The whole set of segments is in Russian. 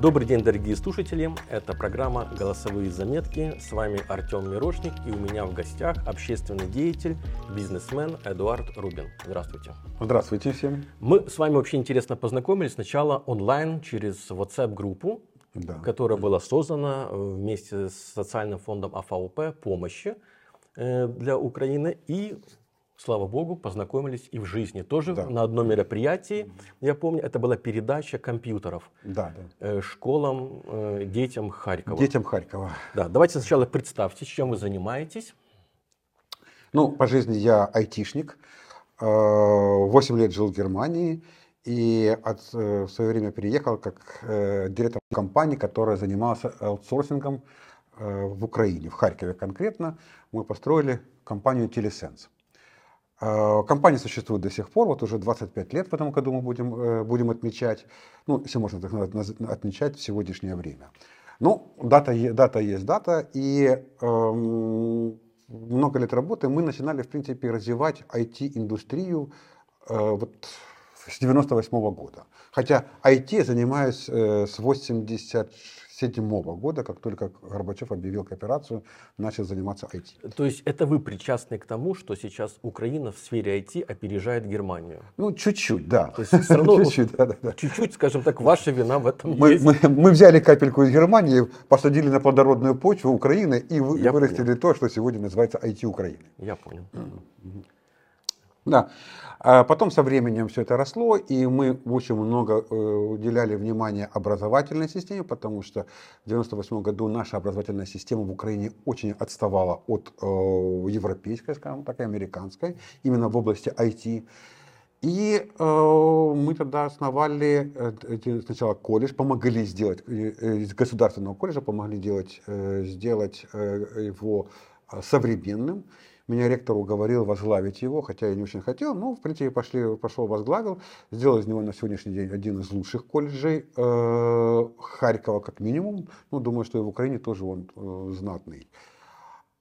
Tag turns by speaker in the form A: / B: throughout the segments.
A: Добрый день, дорогие слушатели. Это программа «Голосовые заметки». С вами Артем Мирошник и у меня в гостях общественный деятель, бизнесмен Эдуард Рубин. Здравствуйте.
B: Здравствуйте всем.
A: Мы с вами вообще интересно познакомились сначала онлайн через WhatsApp-группу, да. которая была создана э, вместе с социальным фондом АФАУП помощи э, для Украины. И слава богу, познакомились и в жизни. Тоже да. на одном мероприятии, я помню, это была передача компьютеров
B: да, да.
A: Э, школам, э, детям Харькова.
B: Детям Харькова.
A: Да, давайте сначала представьте, чем вы занимаетесь.
B: Ну, по жизни я айтишник. 8 э, лет жил в Германии и от, в свое время переехал как директор компании, которая занималась аутсорсингом в Украине, в Харькове конкретно. Мы построили компанию Телесенс. А, компания существует до сих пор, вот уже 25 лет в этом году мы будем, э, будем отмечать, ну, если можно так отмечать в сегодняшнее время. Ну, дата, дата есть дата, и эм, много лет работы мы начинали, в принципе, развивать IT-индустрию э, вот с 98 -го года. Хотя IT занимаюсь э, с 80 1977 года, как только Горбачев объявил кооперацию, начал заниматься IT.
A: То есть это вы причастны к тому, что сейчас Украина в сфере IT опережает Германию?
B: Ну, чуть-чуть, да.
A: То есть все равно чуть-чуть, да, да, да. чуть-чуть, скажем так, ваша вина в этом
B: мы, есть. Мы, мы взяли капельку из Германии, посадили на плодородную почву Украины и Я вырастили понял. то, что сегодня называется IT Украины.
A: Я понял. Mm-hmm.
B: Да. А потом со временем все это росло, и мы очень много э, уделяли внимания образовательной системе, потому что в 1998 году наша образовательная система в Украине очень отставала от э, европейской, скажем так, и американской, именно в области IT. И э, мы тогда основали э, сначала колледж, помогли сделать, э, из государственного колледжа помогли делать, сделать его современным. Меня ректор уговорил возглавить его, хотя я не очень хотел, но, в принципе, пошли, пошел, возглавил. Сделал из него на сегодняшний день один из лучших колледжей э, Харькова, как минимум. Ну, думаю, что и в Украине тоже он э, знатный.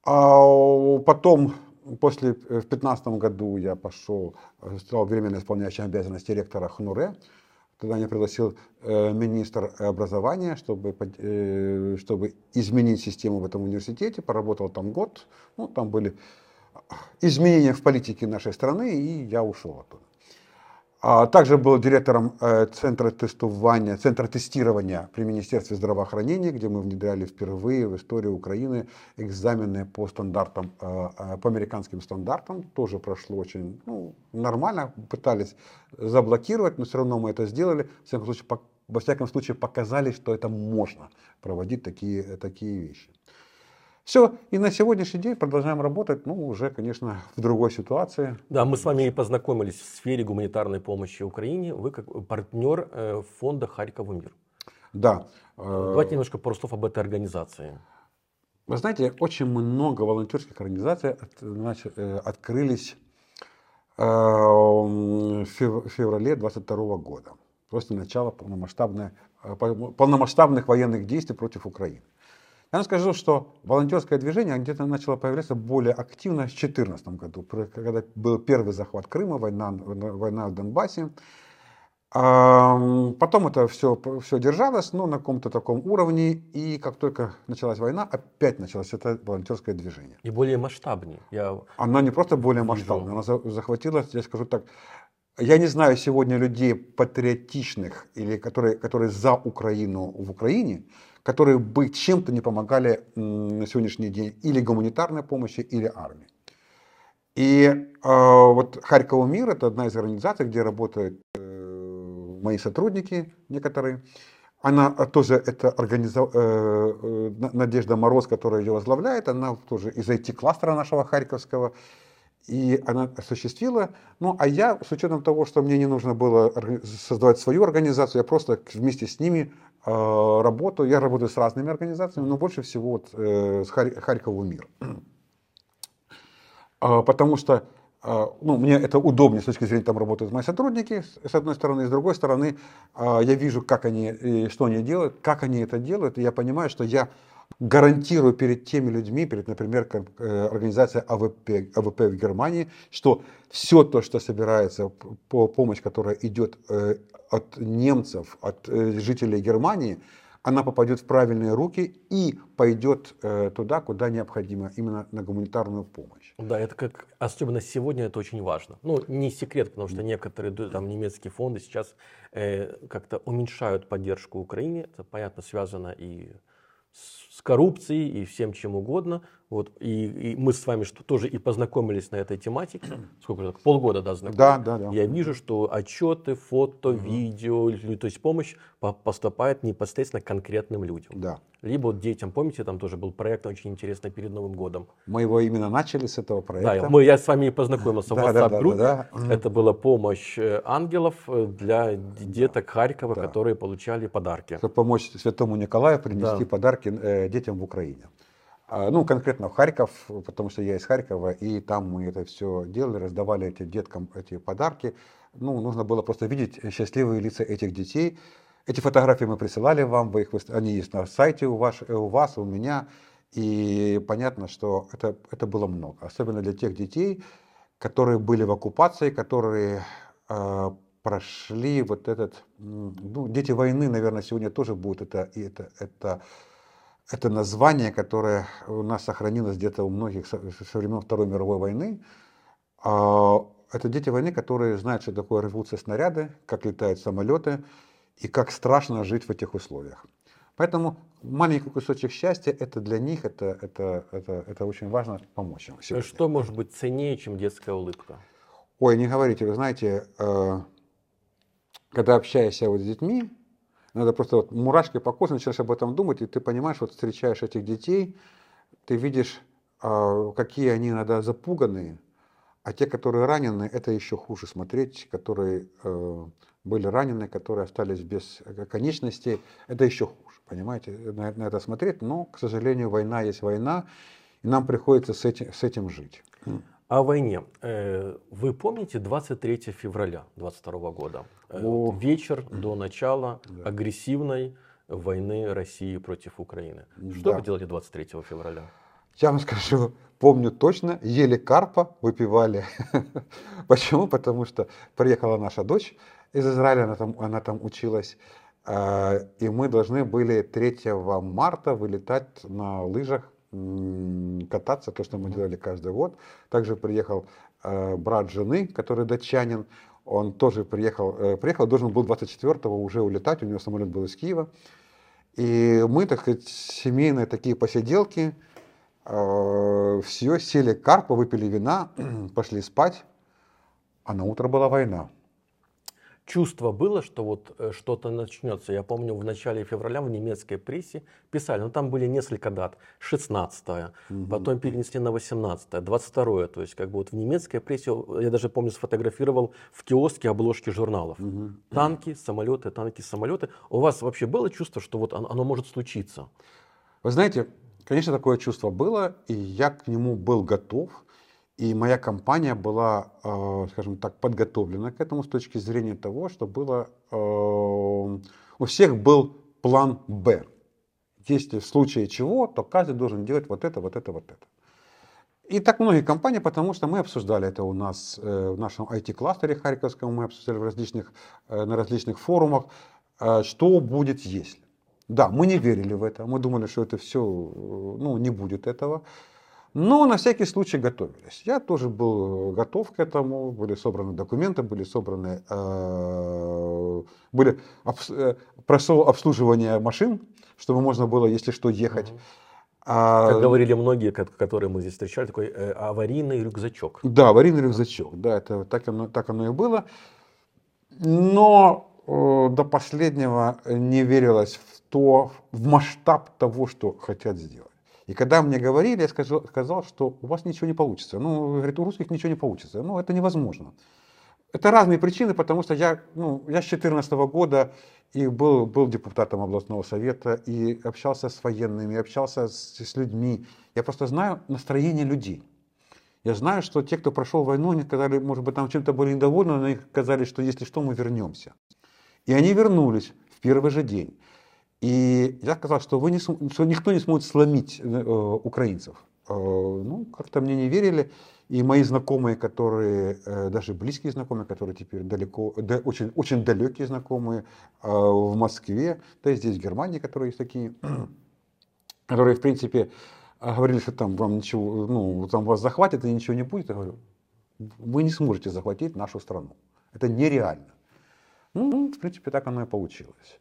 B: А потом, после, в 2015 году я пошел, стал временно исполняющим обязанности ректора ХНУРЕ. Тогда меня пригласил э, министр образования, чтобы, э, чтобы изменить систему в этом университете. Поработал там год. Ну, там были изменения в политике нашей страны, и я ушел оттуда. А также был директором э, центра тестирования, центра тестирования при Министерстве здравоохранения, где мы внедряли впервые в истории Украины экзамены по стандартам, э, э, по американским стандартам. Тоже прошло очень ну, нормально, пытались заблокировать, но все равно мы это сделали. В всяком случае, во всяком случае показали, что это можно проводить такие, такие вещи. Все, и на сегодняшний день продолжаем работать, ну, уже, конечно, в другой ситуации.
A: Да, мы с вами и познакомились в сфере гуманитарной помощи Украине. Вы как партнер э, фонда «Харьков мир».
B: Да.
A: Э, Давайте немножко пару слов об этой организации.
B: Вы знаете, очень много волонтерских организаций значит, э, открылись в феврале 22 года, после начала полномасштабных военных действий против Украины. Я вам скажу, что волонтерское движение где-то начало появляться более активно в 2014 году, когда был первый захват Крыма, война, война в Донбассе. Потом это все, все держалось, но на каком-то таком уровне, и как только началась война, опять началось это волонтерское движение.
A: И более масштабнее.
B: Я она не просто более масштабная, она захватила, я скажу так, я не знаю сегодня людей патриотичных или которые, которые за Украину в Украине, которые бы чем-то не помогали на сегодняшний день или гуманитарной помощи, или армии. И э, вот Харьков мир это одна из организаций, где работают э, мои сотрудники некоторые. Она тоже это организа... э, э Надежда Мороз, которая ее возглавляет, она тоже из IT-кластера нашего харьковского. И она осуществила. Ну, а я, с учетом того, что мне не нужно было создавать свою организацию, я просто вместе с ними работаю. Я работаю с разными организациями, но больше всего вот, э, с Харь, Харькову мир. Э, потому что э, ну, мне это удобнее с точки зрения, там работают мои сотрудники, с одной стороны, с другой стороны, э, я вижу, как они, что они делают, как они это делают, и я понимаю, что я гарантирую перед теми людьми, перед, например, э, организацией АВП, АВП в Германии, что все то, что собирается, по помощь, которая идет э, от немцев, от э, жителей Германии, она попадет в правильные руки и пойдет э, туда, куда необходимо, именно на гуманитарную помощь.
A: Да, это как, особенно сегодня это очень важно. Ну, не секрет, потому что некоторые там немецкие фонды сейчас э, как-то уменьшают поддержку Украине. Это, понятно, связано и с коррупцией и всем чем угодно. Вот, и, и мы с вами что, тоже и познакомились на этой тематике. Сколько же, полгода, да, знакомы?
B: Да, да, да.
A: Я вижу, что отчеты, фото, угу. видео, то есть помощь поступает непосредственно конкретным людям.
B: Да.
A: Либо вот детям, помните, там тоже был проект очень интересный перед Новым годом.
B: Мы его именно начали с этого проекта.
A: Да, мы, я с вами познакомился в WhatsApp-группе. Да, да, да, Это была помощь э, ангелов э, для деток Харькова, которые получали подарки.
B: Чтобы помочь Святому Николаю принести да. подарки э, детям в Украине. А, ну, конкретно в Харьков, потому что я из Харькова, и там мы это все делали, раздавали этим деткам эти подарки. Ну, нужно было просто видеть счастливые лица этих детей. Эти фотографии мы присылали вам, вы их, они есть на сайте у вас, у вас, у меня. И понятно, что это, это было много. Особенно для тех детей, которые были в оккупации, которые э, прошли вот этот... Ну, дети войны, наверное, сегодня тоже будут это, это, это это название, которое у нас сохранилось где-то у многих со, со времен Второй мировой войны. А, это дети войны, которые знают, что такое рвутся снаряды, как летают самолеты и как страшно жить в этих условиях. Поэтому маленький кусочек счастья, это для них, это, это, это, это очень важно помочь им.
A: Сегодня. Что может быть ценнее, чем детская улыбка?
B: Ой, не говорите, вы знаете, э, когда общаешься вот с детьми, надо просто вот мурашки по коже, начинаешь об этом думать, и ты понимаешь, вот встречаешь этих детей, ты видишь, а, какие они иногда запуганные, а те, которые ранены, это еще хуже смотреть, которые э, были ранены, которые остались без конечностей, это еще хуже, понимаете, на, на это смотреть, но, к сожалению, война есть война, и нам приходится с этим, с этим жить.
A: О войне. Э, вы помните 23 февраля 22 года? Э, О. Вечер до начала да. агрессивной войны России против Украины. Что да. вы делали 23 февраля?
B: Я вам скажу, помню точно, ели карпа, выпивали. Почему? Потому что приехала наша дочь из Израиля, она там, она там училась, э, и мы должны были 3 марта вылетать на лыжах кататься, то, что мы делали каждый год. Также приехал э, брат жены, который датчанин, он тоже приехал, э, приехал, должен был 24-го уже улетать, у него самолет был из Киева. И мы, так сказать, семейные такие посиделки, э, все, сели карпа, выпили вина, пошли спать, а на утро была война
A: чувство было, что вот э, что-то начнется. Я помню, в начале февраля в немецкой прессе писали, ну там были несколько дат, 16 угу. потом перенесли на 18 22 то есть как бы вот в немецкой прессе, я даже помню, сфотографировал в киоске обложки журналов. Угу. Танки, самолеты, танки, самолеты. У вас вообще было чувство, что вот оно, оно может случиться?
B: Вы знаете, конечно, такое чувство было, и я к нему был готов. И моя компания была, э, скажем так, подготовлена к этому с точки зрения того, что было, э, у всех был план «Б». Если в случае чего, то каждый должен делать вот это, вот это, вот это. И так многие компании, потому что мы обсуждали это у нас э, в нашем IT-кластере Харьковском, мы обсуждали в различных, на различных форумах, что будет если. Да, мы не верили в это, мы думали, что это все, ну, не будет этого. Но на всякий случай готовились. Я тоже был готов к этому. Были собраны документы, были собраны, э, были обс, э, прошло обслуживание машин, чтобы можно было, если что, ехать.
A: А, как говорили многие, которые мы здесь встречали, такой э, аварийный рюкзачок.
B: Да, аварийный рюкзачок. Да, это так оно, так оно и было. Но э, до последнего не верилось в то, в масштаб того, что хотят сделать. И когда мне говорили, я сказал, сказал, что у вас ничего не получится. Ну, говорит, у русских ничего не получится. Ну, это невозможно. Это разные причины, потому что я, ну, я с 2014 года и был, был депутатом областного совета, и общался с военными, общался с, с людьми. Я просто знаю настроение людей. Я знаю, что те, кто прошел войну, они сказали, может быть, там чем-то были недовольны, но они сказали, что если что, мы вернемся. И они вернулись в первый же день. И я сказал, что, вы не, что никто не сможет сломить э, украинцев. ну, как-то мне не верили. И мои знакомые, которые, э, даже близкие знакомые, которые теперь далеко, да, очень, очень далекие знакомые э, в Москве, да и здесь в Германии, которые есть такие, которые, в принципе, говорили, что там вам ничего, ну, там вас захватят и ничего не будет. Я говорю, вы не сможете захватить нашу страну. Это нереально. Ну, в принципе, так оно и получилось.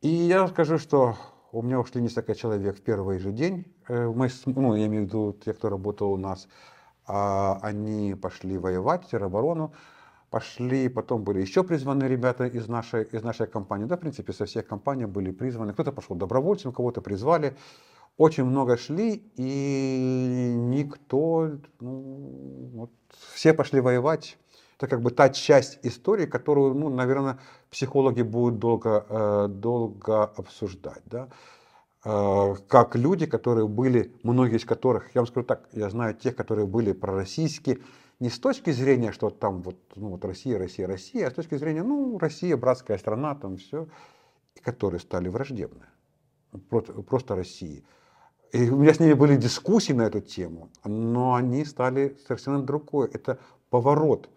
B: И я скажу, что у меня ушли несколько человек в первый же день. Э, мы, ну, я имею в виду те, кто работал у нас а они пошли воевать, тероборону, пошли, потом были еще призваны ребята из нашей, из нашей компании. Да, в принципе, со всех компаний были призваны. Кто-то пошел добровольцем, кого-то призвали. Очень много шли, и никто, ну, вот, все пошли воевать. Это как бы та часть истории, которую, ну, наверное, психологи будут долго, э, долго обсуждать. Да? Э, как люди, которые были, многие из которых, я вам скажу так, я знаю тех, которые были пророссийские, не с точки зрения, что там вот, ну, вот Россия, Россия, Россия, а с точки зрения, ну, Россия, братская страна, там все, и которые стали враждебны, просто, просто России. И у меня с ними были дискуссии на эту тему, но они стали совершенно другой. Это поворот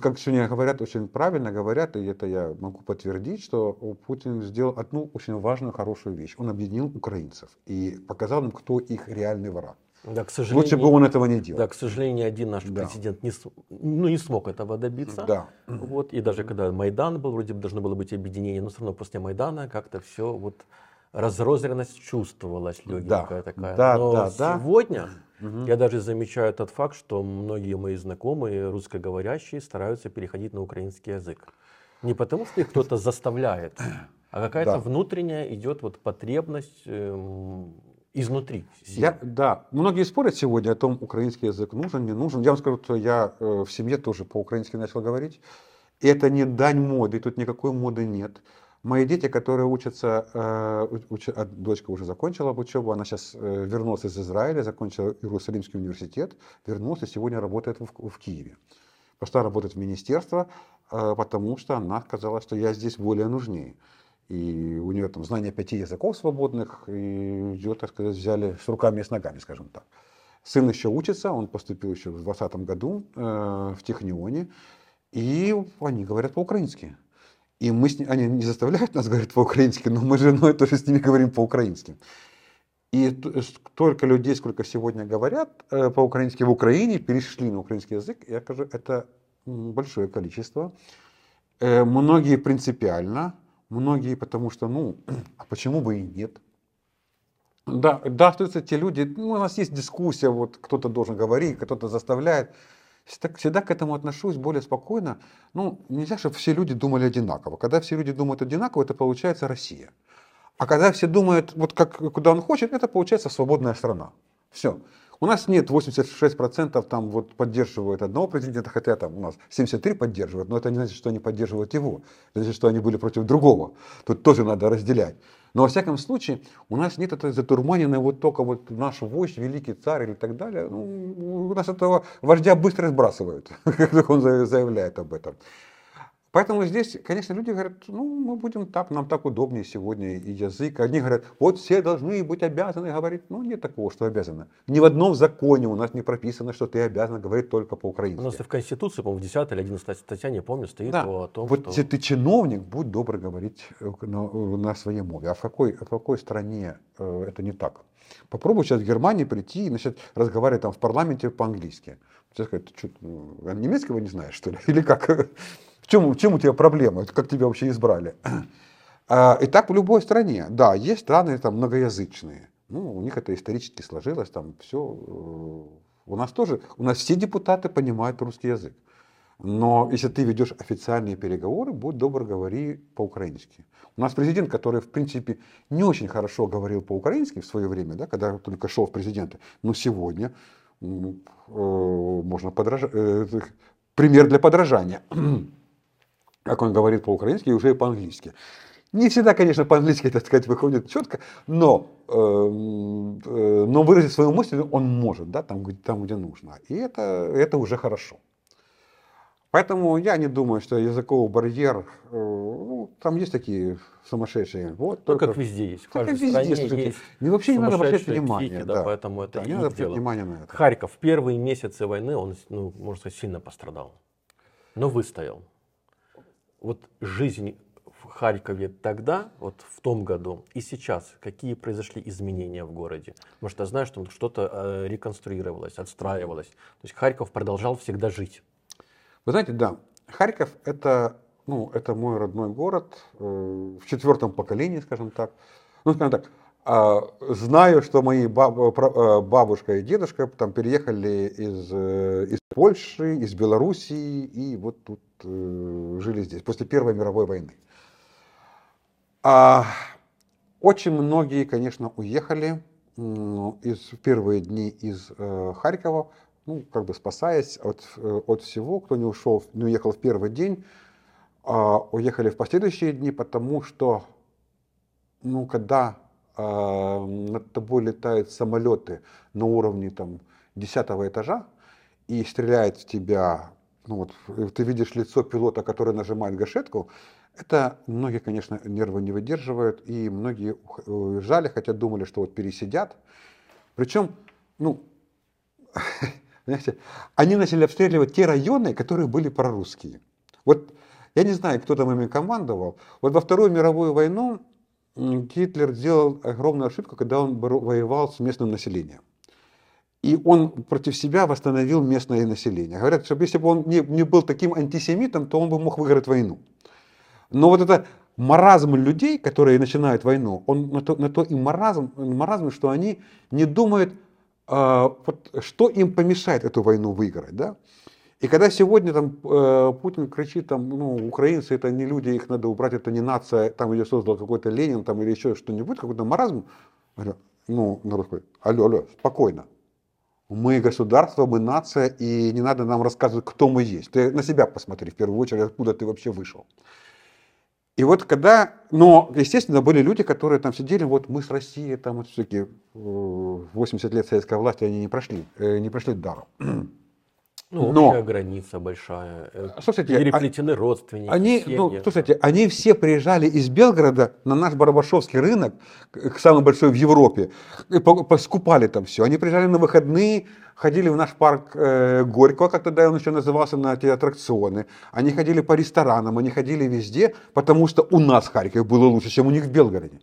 B: как сегодня говорят, очень правильно говорят, и это я могу подтвердить, что Путин сделал одну очень важную, хорошую вещь. Он объединил украинцев и показал им, кто их реальный враг.
A: Да, к сожалению,
B: Лучше бы он этого не делал.
A: Да, к сожалению, один наш да. президент не, ну, не смог этого добиться. Да. Вот, и даже когда Майдан был, вроде бы должно было быть объединение, но все равно после Майдана как-то все вот разрозненность чувствовалась легенькая да. такая. Да, но да, сегодня да Угу. Я даже замечаю тот факт, что многие мои знакомые русскоговорящие стараются переходить на украинский язык. Не потому, что их кто-то заставляет, а какая-то да. внутренняя идет вот потребность э, изнутри.
B: Я, да, многие спорят сегодня о том, украинский язык нужен, не нужен. Я вам скажу, что я э, в семье тоже по-украински начал говорить. И это не дань моды, тут никакой моды нет. Мои дети, которые учатся, э, уч, дочка уже закончила учебу, она сейчас э, вернулась из Израиля, закончила Иерусалимский университет, вернулась и сегодня работает в, в Киеве. Пошла работать в министерство, э, потому что она сказала, что я здесь более нужнее. И у нее там знание пяти языков свободных, и ее, так сказать, взяли с руками и с ногами, скажем так. Сын еще учится, он поступил еще в 2020 году в Технионе, и они говорят по-украински. И мы с ним, они не заставляют нас говорить по-украински, но мы с женой тоже с ними говорим по-украински. И столько людей, сколько сегодня говорят э, по-украински в Украине, перешли на украинский язык, я скажу, это большое количество. Э, многие принципиально, многие потому что, ну, а почему бы и нет? Да, да, остаются те люди, ну, у нас есть дискуссия, вот кто-то должен говорить, кто-то заставляет всегда, всегда к этому отношусь более спокойно. Ну, нельзя, чтобы все люди думали одинаково. Когда все люди думают одинаково, это получается Россия. А когда все думают, вот как, куда он хочет, это получается свободная страна. Все. У нас нет 86% там вот поддерживают одного президента, хотя там у нас 73 поддерживают, но это не значит, что они поддерживают его. Это значит, что они были против другого. Тут тоже надо разделять. Но во всяком случае, у нас нет этой затурманенной вот только вот наш вождь, великий царь или так далее. Ну, у нас этого вождя быстро сбрасывают, как он заявляет об этом. Поэтому здесь, конечно, люди говорят, ну, мы будем так, нам так удобнее сегодня и язык. Одни говорят, вот все должны быть обязаны говорить. Ну, нет такого, что обязаны. Ни в одном законе у нас не прописано, что ты обязан говорить только по-украински. У
A: нас и в Конституции, по-моему, в 10 или 11 статья, не помню, стоит да. о том,
B: вот что... ты чиновник, будь добр говорить э, на, на своей мове. А в какой, в какой стране э, это не так? Попробуй сейчас в Германии прийти и начать разговаривать там в парламенте по-английски. Тебе сказать, ты что, немецкого не знаешь, что ли? Или как? В чем, в чем у тебя проблема? Как тебя вообще избрали? А, и так в любой стране. Да, есть страны там многоязычные. Ну, у них это исторически сложилось, там все. Э, у нас тоже, у нас все депутаты понимают русский язык. Но если ты ведешь официальные переговоры, будь добр, говори по-украински. У нас президент, который, в принципе, не очень хорошо говорил по-украински в свое время, да, когда только шел в президенты, но сегодня э, можно подражать, э, пример для подражания. как он говорит по-украински и уже по-английски. Не всегда, конечно, по-английски, так сказать, выходит четко, но, э, э, но выразить свою мысль он может, да, там, там где нужно. И это, это уже хорошо. Поэтому я не думаю, что языковый барьер, э, ну, Ну, там есть такие сумасшедшие. Вот,
A: ну, только... как везде есть. В каждой
B: везде,
A: стране
B: слушайте,
A: есть
B: не вообще не надо обращать внимание.
A: Психи, да, да, поэтому это
B: да, не надо обращать внимание на это.
A: Харьков в первые месяцы войны, он, ну, можно сказать, сильно пострадал. Но выстоял. Вот жизнь в Харькове тогда, вот в том году и сейчас, какие произошли изменения в городе? Может, я знаю, что что-то э, реконструировалось, отстраивалось. То есть Харьков продолжал всегда жить.
B: Вы знаете, да, Харьков это, ну, это мой родной город э, в четвертом поколении, скажем так. Ну, скажем так, знаю, что мои э, бабушка и дедушка там переехали из, э, из Польши, из Белоруссии и вот тут э, жили здесь после Первой мировой войны. А, очень многие, конечно, уехали из в первые дни из Харькова ну, как бы спасаясь от, от всего, кто не ушел, не уехал в первый день, а уехали в последующие дни, потому что, ну, когда а, над тобой летают самолеты на уровне там десятого этажа и стреляют в тебя, ну вот ты видишь лицо пилота, который нажимает гашетку, это многие, конечно, нервы не выдерживают, и многие уезжали, хотя думали, что вот пересидят. Причем, ну, Понимаете? Они начали обстреливать те районы, которые были прорусские. Вот я не знаю, кто там ими командовал. Вот во Вторую мировую войну Гитлер сделал огромную ошибку, когда он воевал с местным населением. И он против себя восстановил местное население. Говорят, что если бы он не, не был таким антисемитом, то он бы мог выиграть войну. Но вот это маразм людей, которые начинают войну, он на то, на то и маразм, маразм, что они не думают а, вот, что им помешает эту войну выиграть, да? И когда сегодня там э, Путин кричит, там, ну, украинцы это не люди, их надо убрать, это не нация, там ее создал какой-то Ленин, там или еще что-нибудь, какой-то маразм, ну, народ говорит, алло, алло, спокойно. Мы государство, мы нация, и не надо нам рассказывать, кто мы есть. Ты на себя посмотри в первую очередь, откуда ты вообще вышел. И вот когда, но, естественно, были люди, которые там сидели, вот мы с Россией, там вот все-таки 80 лет советской власти они не прошли, э, не прошли даром.
A: Ну, Но, общая граница большая, э, слушайте, переплетены а, родственники,
B: они, ну, слушайте, они все приезжали из Белгорода на наш Барабашовский рынок, самый большой в Европе, скупали там все. Они приезжали на выходные, ходили в наш парк э, Горького, как тогда он еще назывался, на эти аттракционы. Они ходили по ресторанам, они ходили везде, потому что у нас в Харькове было лучше, чем у них в Белгороде.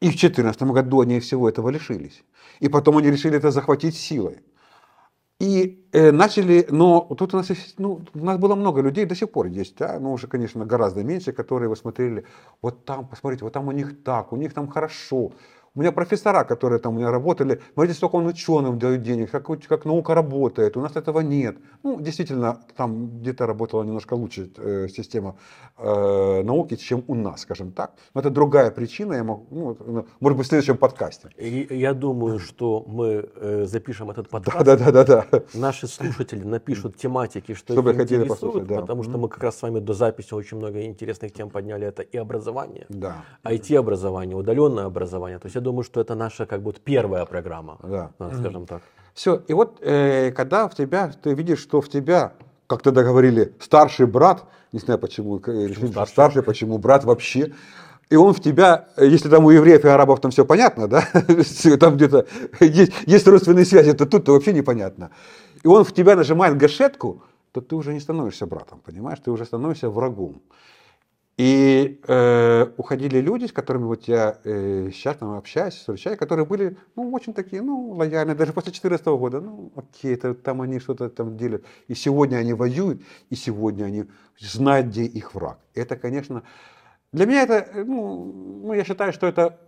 B: И в 2014 году они всего этого лишились. И потом они решили это захватить силой. И э, начали, но тут у нас, ну, у нас было много людей, до сих пор есть, да, но уже, конечно, гораздо меньше, которые вы смотрели, вот там, посмотрите, вот там у них так, у них там хорошо, у меня профессора, которые там у меня работали, смотрите, сколько он ученым дают денег, как, как наука работает, у нас этого нет. Ну, действительно, там где-то работала немножко лучше э, система э, науки, чем у нас, скажем так. Но это другая причина, я могу, ну, может быть, в следующем подкасте.
A: И, я думаю, что мы э, запишем этот подкаст.
B: Да, да, да, да, да.
A: Наши слушатели напишут тематики, что Чтобы их хотели интересует, да. потому что мы как раз с вами до записи очень много интересных тем подняли. Это и образование,
B: да.
A: IT-образование, удаленное образование. То есть думаю, что это наша как будто первая программа,
B: да.
A: скажем так.
B: Все, и вот э, когда в тебя, ты видишь, что в тебя, как тогда говорили, старший брат, не знаю почему, почему старший? старший, почему брат вообще, и он в тебя, если там у евреев и арабов там все понятно, да, там где-то есть, есть родственные связи, то тут-то вообще непонятно. И он в тебя нажимает гашетку, то ты уже не становишься братом, понимаешь, ты уже становишься врагом. И э, уходили люди, с которыми вот я э, сейчас там общаюсь, встречаю, которые были, ну, очень такие, ну, лояльные, даже после 2014 года, ну, окей, это, там они что-то там делят. И сегодня они воюют, и сегодня они знают, где их враг. Это, конечно, для меня это, ну, ну я считаю, что это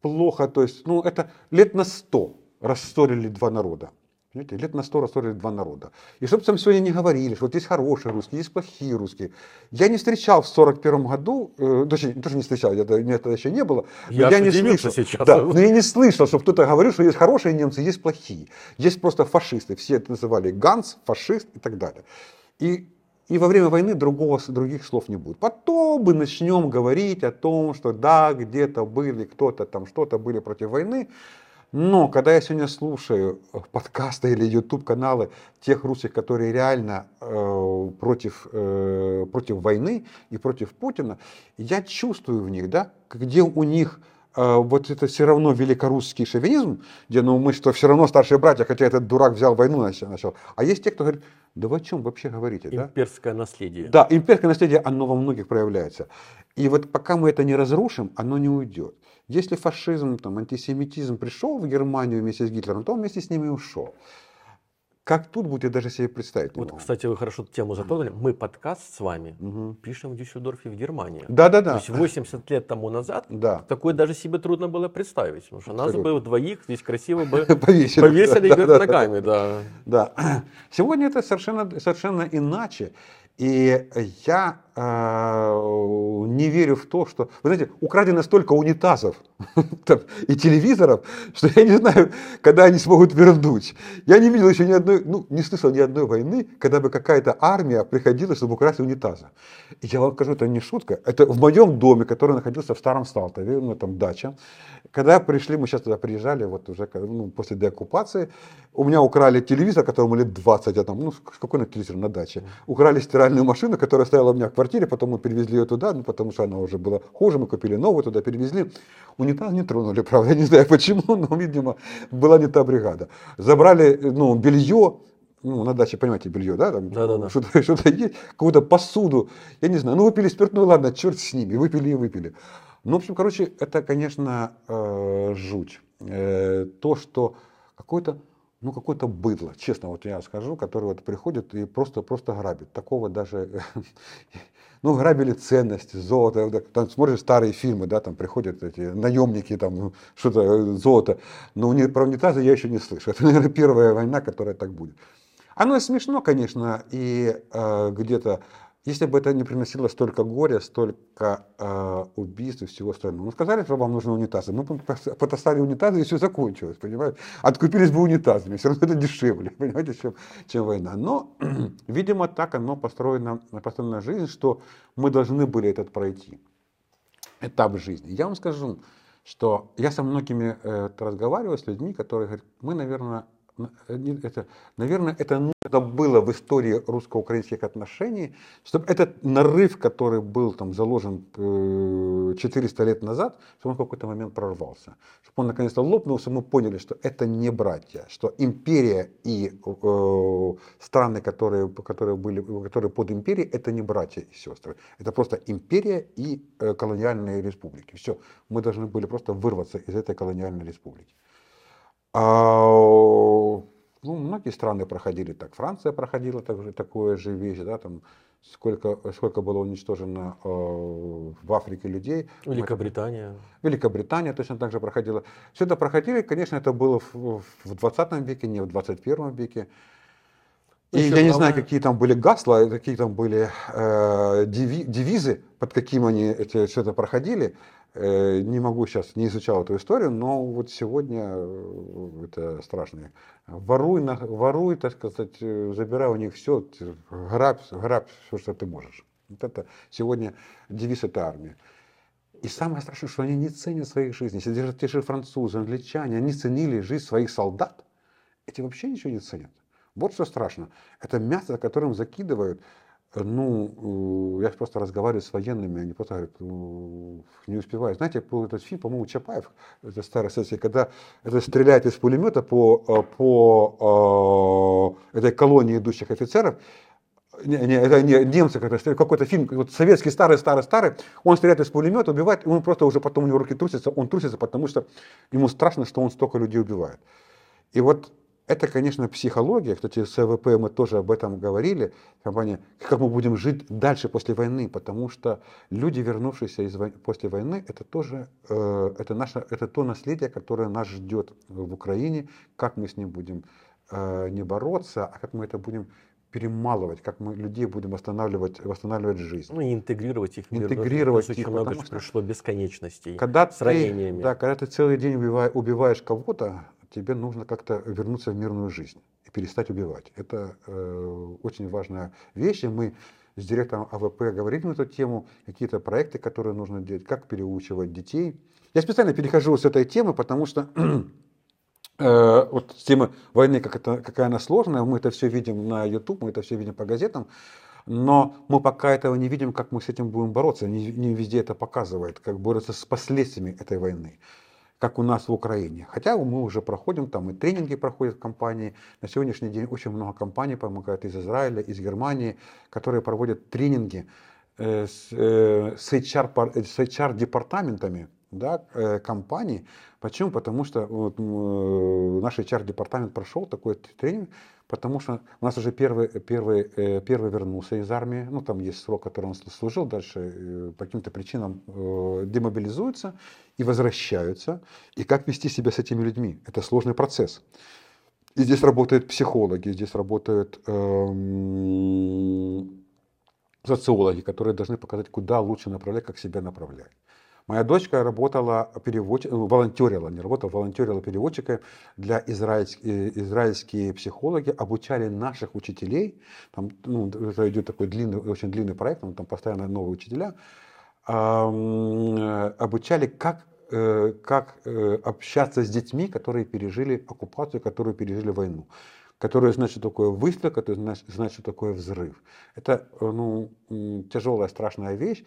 B: плохо, то есть, ну, это лет на сто рассорили два народа. Понимаете, лет на сто рассорили два народа. И чтобы там сегодня не говорили, что вот есть хорошие русские, есть плохие русские. Я не встречал в 41 году, э, точнее, тоже не встречал, это, мне это еще не было.
A: Я,
B: я
A: не слышал. Сейчас.
B: Да, но я не слышал, чтобы кто-то говорил, что есть хорошие немцы, есть плохие. Есть просто фашисты. Все это называли Ганс, фашист и так далее. И и во время войны другого, других слов не будет. Потом мы начнем говорить о том, что да, где-то были кто-то там, что-то были против войны. Но когда я сегодня слушаю подкасты или YouTube каналы тех русских, которые реально э, против, э, против войны и против Путина, я чувствую в них, да, где у них э, вот это все равно великорусский шовинизм, где ну мы что все равно старшие братья, хотя этот дурак взял войну начал. А есть те, кто говорит, да вы о чем вообще говорите?
A: Имперское да? наследие.
B: Да, имперское наследие, оно во многих проявляется. И вот пока мы это не разрушим, оно не уйдет. Если фашизм, там, антисемитизм пришел в Германию вместе с Гитлером, то он вместе с ними ушел. Как тут будет, я даже себе представить
A: не Вот, могу. кстати, вы хорошо эту тему затронули. Мы подкаст с вами угу. пишем в Дюссельдорфе в Германии.
B: Да-да-да.
A: То есть 80 лет тому назад да. такое даже себе трудно было представить. Потому что нас бы двоих здесь красиво бы повесили, повесили вверх ногами. Да.
B: да. Сегодня это совершенно, совершенно иначе. И я э, не верю в то, что... Вы знаете, украдено столько унитазов и телевизоров, что я не знаю, когда они смогут вернуть. Я не видел еще ни одной, ну, не слышал ни одной войны, когда бы какая-то армия приходила, чтобы украсть унитазы. И я вам скажу, это не шутка. Это в моем доме, который находился в Старом Сталтове, ну, там дача. Когда пришли, мы сейчас туда приезжали, вот уже ну, после деоккупации, у меня украли телевизор, которому лет 20, я там, ну, какой на телевизор на даче. Украли стиральную машину, которая стояла у меня в квартире, потом мы перевезли ее туда, ну, потому что она уже была хуже, мы купили новую, туда перевезли. Унитаз не тронули, правда, я не знаю почему, но, видимо, была не та бригада. Забрали, ну, белье, ну, на даче, понимаете, белье, да, там да, да, да. Что-то, что-то есть, какую-то посуду, я не знаю, ну, выпили спиртную, ладно, черт с ними, выпили и выпили. Ну, в общем, короче, это, конечно, э, жуть. Э, то, что какой-то ну, какое-то быдло, честно, вот я скажу, который вот приходит и просто, просто грабит. Такого даже, ну, грабили ценности, золото. Там смотришь старые фильмы, да, там приходят эти наемники, там, ну, что-то, э, золото. Но про унитазы я еще не слышу. Это, наверное, первая война, которая так будет. Оно смешно, конечно, и э, где-то если бы это не приносило столько горя, столько э, убийств и всего остального. Ну, сказали, что вам нужны унитазы. Мы потасали унитазы, и все закончилось, понимаете? Откупились бы унитазами, все равно это дешевле, понимаете, чем, чем война. Но, видимо, так оно построено, построена жизнь, что мы должны были этот пройти, этап жизни. Я вам скажу, что я со многими э, разговариваю, с людьми, которые говорят, мы, наверное, это, наверное, это, это было в истории русско-украинских отношений, чтобы этот нарыв, который был там заложен 400 э, лет назад, чтобы он в какой-то момент прорвался. Чтобы он наконец-то лопнулся, мы поняли, что это не братья, что империя и э, страны, которые, которые, были, которые под империей, это не братья и сестры. Это просто империя и э, колониальные республики. Все, мы должны были просто вырваться из этой колониальной республики. А, ну, многие страны проходили так. Франция проходила также, такое же вещь, да, там сколько, сколько было уничтожено э, в Африке людей.
A: Великобритания.
B: Великобритания точно так же проходила. Все это проходили, конечно, это было в, в 20 веке, не в 21 веке. И Еще я не знаю, какие там были гасла, какие там были э, девизы, под каким они эти, все это проходили. Э, не могу сейчас, не изучал эту историю, но вот сегодня э, это страшно. Воруй, воруй, так сказать, э, забирай у них все, грабь, грабь все, что ты можешь. Вот это сегодня девиз этой армии. И самое страшное, что они не ценят своих жизней. Если даже те же французы, англичане, они ценили жизнь своих солдат, эти вообще ничего не ценят. Вот что страшно. Это мясо, которым закидывают ну, э, я просто разговариваю с военными, они просто говорят, не успеваю. Знаете, был этот фильм, по-моему, Чапаев, это старая советская, когда это стреляет из пулемета по, э, по э, этой колонии идущих офицеров, не, не, это не немцы, какой-то фильм, вот советский старый-старый-старый, он стреляет из пулемета, убивает, и он просто уже потом у него руки трусятся, он трусится, потому что ему страшно, что он столько людей убивает. И вот это, конечно, психология. Кстати, с АВП мы тоже об этом говорили. Компания, как мы будем жить дальше после войны, потому что люди, вернувшиеся из войны, после войны, это тоже э, это наше, это то наследие, которое нас ждет в Украине. Как мы с ним будем э, не бороться, а как мы это будем перемалывать, как мы людей будем восстанавливать, восстанавливать жизнь.
A: Ну и интегрировать их.
B: Интегрировать
A: их. много что пришло бесконечностей
B: когда с ты, ранениями. Да, когда ты целый день убиваешь, убиваешь кого-то, тебе нужно как-то вернуться в мирную жизнь и перестать убивать. Это э, очень важная вещь, и мы с директором АВП говорили на эту тему, какие-то проекты, которые нужно делать, как переучивать детей. Я специально перехожу с этой темы, потому что э, вот тема войны, как это, какая она сложная, мы это все видим на YouTube, мы это все видим по газетам, но мы пока этого не видим, как мы с этим будем бороться. Не, не везде это показывает, как бороться с последствиями этой войны как у нас в Украине. Хотя мы уже проходим, там и тренинги проходят в компании. На сегодняшний день очень много компаний помогают из Израиля, из Германии, которые проводят тренинги э, с, э, с да, э, компаний. Почему? Потому что вот, наш HR-департамент прошел такой тренинг, потому что у нас уже первый, первый, э, первый вернулся из армии, ну там есть срок, который он служил, дальше э, по каким-то причинам э, демобилизуются и возвращаются. И как вести себя с этими людьми? Это сложный процесс. И здесь работают психологи, здесь работают эм, социологи, которые должны показать, куда лучше направлять, как себя направлять. Моя дочка работала переводчиком, волонтерила, не работала, волонтерила переводчиком для израильских, э, израильские психологи, обучали наших учителей, там, ну, это идет такой длинный, очень длинный проект, там постоянно новые учителя, э, обучали, как э, как общаться с детьми, которые пережили оккупацию, которые пережили войну которые знают, что такое выстрел, которые знают, что такое взрыв. Это ну, тяжелая, страшная вещь.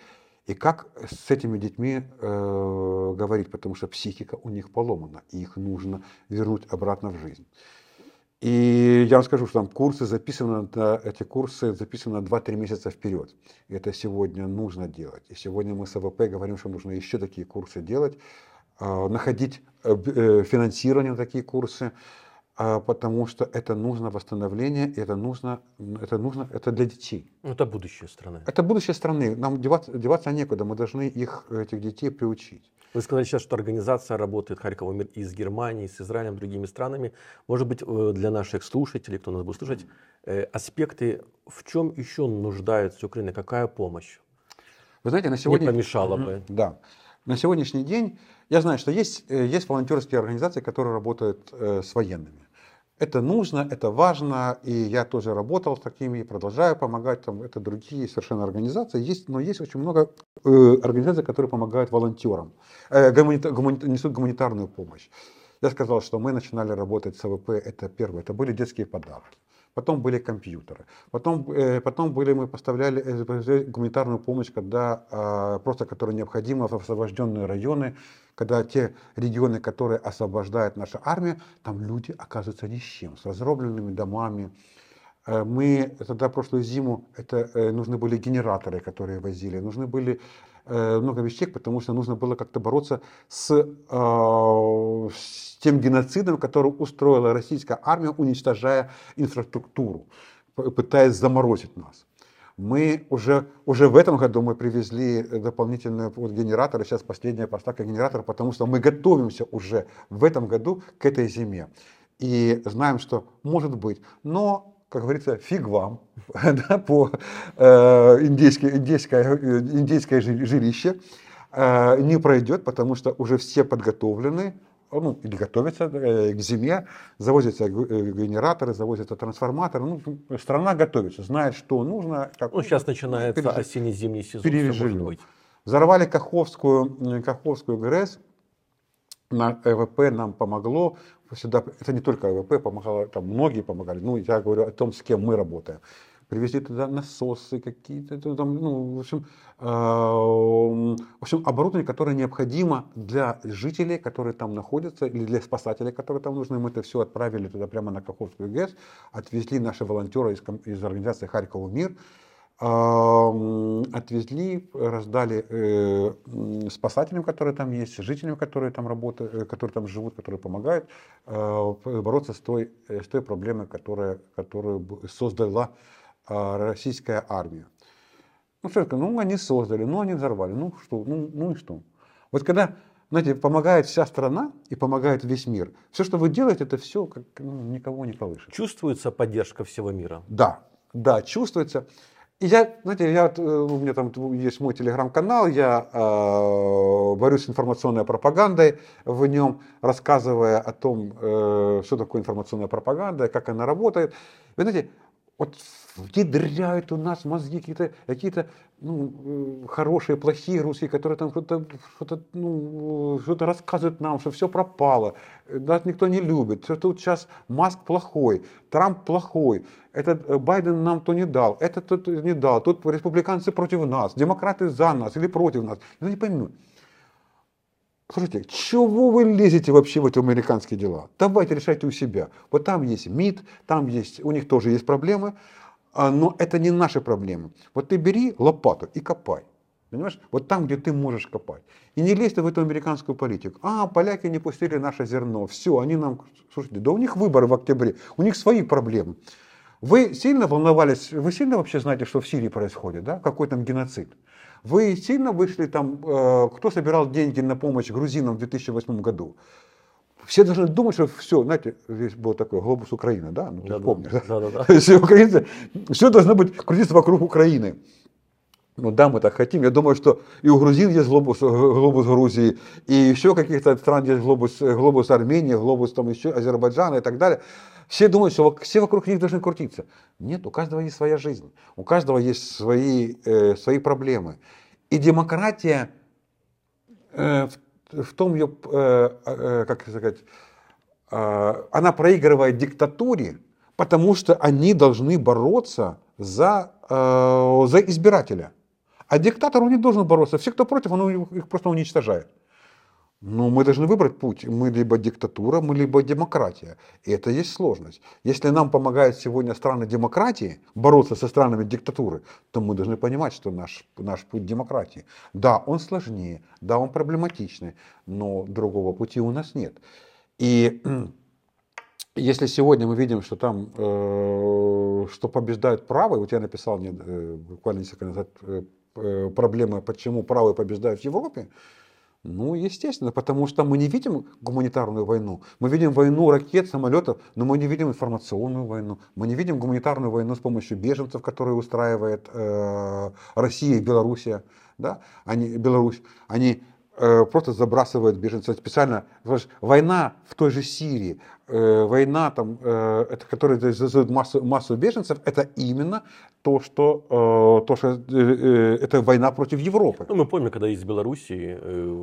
B: И как с этими детьми э, говорить, потому что психика у них поломана, и их нужно вернуть обратно в жизнь. И я вам скажу, что там курсы записаны, на, эти курсы записаны на 2-3 месяца вперед. И это сегодня нужно делать. И сегодня мы с АВП говорим, что нужно еще такие курсы делать, э, находить э, э финансирование на такие курсы, потому что это нужно восстановление, это нужно, это нужно, это для детей.
A: Ну, это будущее страны.
B: Это будущее страны. Нам деваться, деваться некуда, мы должны их, этих детей приучить.
A: Вы сказали сейчас, что организация работает Харькова мир из Германии, с Израилем, другими странами. Может быть, э, для наших слушателей, кто нас будет слушать, э, аспекты, в чем еще нуждается Украина, какая помощь?
B: Вы знаете, на сегодня...
A: Не помешало бы.
B: Да. На сегодняшний день я знаю, что есть, э, есть волонтерские организации, которые работают с военными. Это нужно, это важно, и я тоже работал с такими, продолжаю помогать, там, это другие совершенно организации, есть, но есть очень много э, организаций, которые помогают волонтерам, э, гуманита, гуманита, несут гуманитарную помощь. Я сказал, что мы начинали работать с АВП, это первое, это были детские подарки потом были компьютеры, потом, э, потом были, мы поставляли э, гуманитарную помощь, когда э, просто, которая необходима в освобожденные районы, когда те регионы, которые освобождает наша армия, там люди оказываются ни с чем, с разбомбленными домами. Э, мы тогда прошлую зиму, это нужны были генераторы, которые возили, нужны были много вещей, потому что нужно было как-то бороться с, с тем геноцидом, который устроила российская армия, уничтожая инфраструктуру, пытаясь заморозить нас. Мы уже, уже в этом году мы привезли дополнительные вот генераторы, сейчас последняя поставка генераторов, потому что мы готовимся уже в этом году к этой зиме. И знаем, что может быть. Но, как говорится, фиг вам да, по э, индейское, индейское, индейское жилище э, не пройдет, потому что уже все подготовлены, ну, или готовятся э, к зиме, завозятся э, генераторы, завозятся трансформаторы. Ну, страна готовится, знает, что нужно.
A: Как, ну, сейчас начинается переж... осенне-зимний сезон.
B: Пережили. Взорвали Каховскую, Каховскую ГРЭС, на ЭВП нам помогло. Сюда, это не только ЭВП, помогало, там многие помогали. Ну, я говорю о том, с кем мы работаем привезли туда насосы какие-то, там, ну, в общем, э, в общем, оборудование, которое необходимо для жителей, которые там находятся, или для спасателей, которые там нужны. Мы это все отправили туда прямо на Каховскую ГЭС, отвезли наши волонтеры из, из организации Харьков мир, отвезли, раздали э, спасателям, которые там есть, жителям, которые там работают, э, которые там живут, которые помогают э, бороться с той, с той проблемой, которая, которую создала а, российская армия. Ну что, ну они создали, ну они взорвали, ну что, ну, ну и что. Вот когда, знаете, помогает вся страна и помогает весь мир, все, что вы делаете, это все как, ну, никого не повыше.
A: Чувствуется поддержка всего мира?
B: Да, да, чувствуется. И я, знаете, я, э, у меня там есть мой телеграм-канал, я э, борюсь с информационной пропагандой в нем, рассказывая о том, э, что такое информационная пропаганда, как она работает. Вы знаете, вот внедряют у нас мозги какие-то какие ну, э, хорошие, плохие русские, которые там что-то что ну, что рассказывают нам, что все пропало, нас никто не любит, что тут сейчас Маск плохой, Трамп плохой, этот э, Байден нам то не дал, это тут не дал, тут республиканцы против нас, демократы за нас или против нас. Я не пойму. Слушайте, чего вы лезете вообще в эти американские дела? Давайте решайте у себя. Вот там есть МИД, там есть, у них тоже есть проблемы, а, но это не наши проблемы. Вот ты бери лопату и копай. Понимаешь? Вот там, где ты можешь копать. И не лезь в эту американскую политику. А, поляки не пустили наше зерно. Все, они нам... Слушайте, да у них выборы в октябре. У них свои проблемы. Вы сильно волновались, вы сильно вообще знаете, что в Сирии происходит, да? Какой там геноцид? Вы сильно вышли там, э, кто собирал деньги на помощь грузинам в 2008 году? Все должны думать, что все, знаете, здесь был такой глобус Украины, да? Ну, да, помнишь, да, да, да. Все, украинцы, все должно быть крутиться вокруг Украины. Ну да, мы так хотим. Я думаю, что и у грузин есть глобус, глобус Грузии, и еще каких-то стран есть глобус, глобус Армении, глобус там еще Азербайджана и так далее. Все думают, что все вокруг них должны крутиться. Нет, у каждого есть своя жизнь, у каждого есть свои, э, свои проблемы. И демократия э, в, в том ее, э, э, как сказать, э, она проигрывает диктатуре, потому что они должны бороться за, э, за избирателя. А диктатор он не должен бороться. Все, кто против, он их просто уничтожает. Ну, мы должны выбрать путь. Мы либо диктатура, мы либо демократия. И это есть сложность. Если нам помогают сегодня страны демократии бороться со странами диктатуры, то мы должны понимать, что наш, наш путь демократии. Да, он сложнее, да, он проблематичный, но другого пути у нас нет. И если сегодня мы видим, что там, э, что побеждает правый, вот я написал не, э, буквально несколько назад э проблема, почему правый побеждает в Европе, ну, естественно, потому что мы не видим гуманитарную войну. Мы видим войну ракет, самолетов, но мы не видим информационную войну. Мы не видим гуманитарную войну с помощью беженцев, которые устраивает э, Россия и Белоруссия. Да? Они, Беларусь. Они э, просто забрасывают беженцев специально. Война в той же Сирии, Э, война, там, э, это, которая создает массу, массу беженцев, это именно то, что, э, то, что это война против Европы.
A: Ну, мы помним, когда из Белоруссии...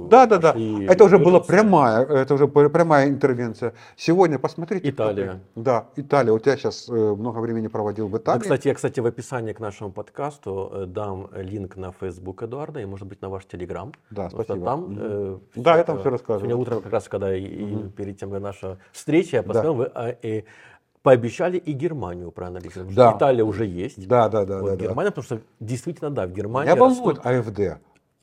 B: Да, да, да. Это уже была прямая, это уже прямая интервенция. Сегодня посмотрите.
A: Италия.
B: Да, Италия. Вот я сейчас много времени проводил в Италии.
A: Да, кстати, я, кстати, в описании к нашему подкасту дам линк на Facebook Эдуарда и, может быть, на ваш Телеграм.
B: Да, спасибо.
A: Там,
B: э, да, я там все рассказываю.
A: Сегодня утром, как раз, когда mm-hmm. и перед тем, наша встреча, я посмотрел, да. вы а, э, пообещали и Германию проанализировать. Да. Италия уже есть.
B: Да, да, да.
A: Вот
B: да,
A: Германия, да. потому что действительно, да, в Германии...
B: Я волнует АФД.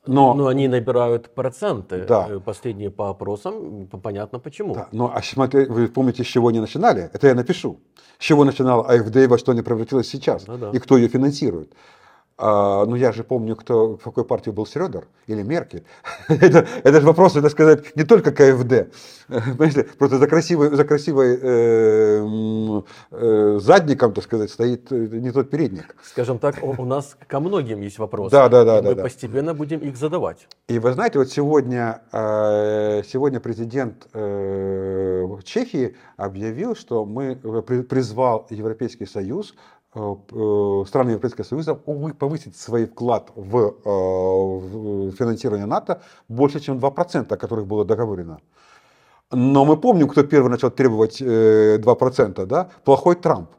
B: Но,
A: но они набирают проценты. Да. Э, последние по опросам, понятно почему. Да,
B: но а смотри, вы помните, с чего они начинали? Это я напишу. С чего начинал АФД и во что они превратилось сейчас? Да, да. И кто ее финансирует? А, ну, я же помню, кто, в какой партии был Средер или Меркель. это, это же вопрос, это сказать, не только КФД. Просто за красивой, за красивой э, э, задником, так сказать, стоит э, не тот передник.
A: Скажем так, у, у нас ко многим есть вопросы.
B: Да, да, да.
A: И мы
B: да,
A: постепенно да. будем их задавать.
B: И вы знаете, вот сегодня, э, сегодня президент э, Чехии объявил, что мы призвал Европейский Союз страны Европейского Союза повысить свой вклад в, э, финансирование НАТО больше, чем 2%, о которых было договорено. Но мы помним, кто первый начал требовать 2%, да? плохой Трамп.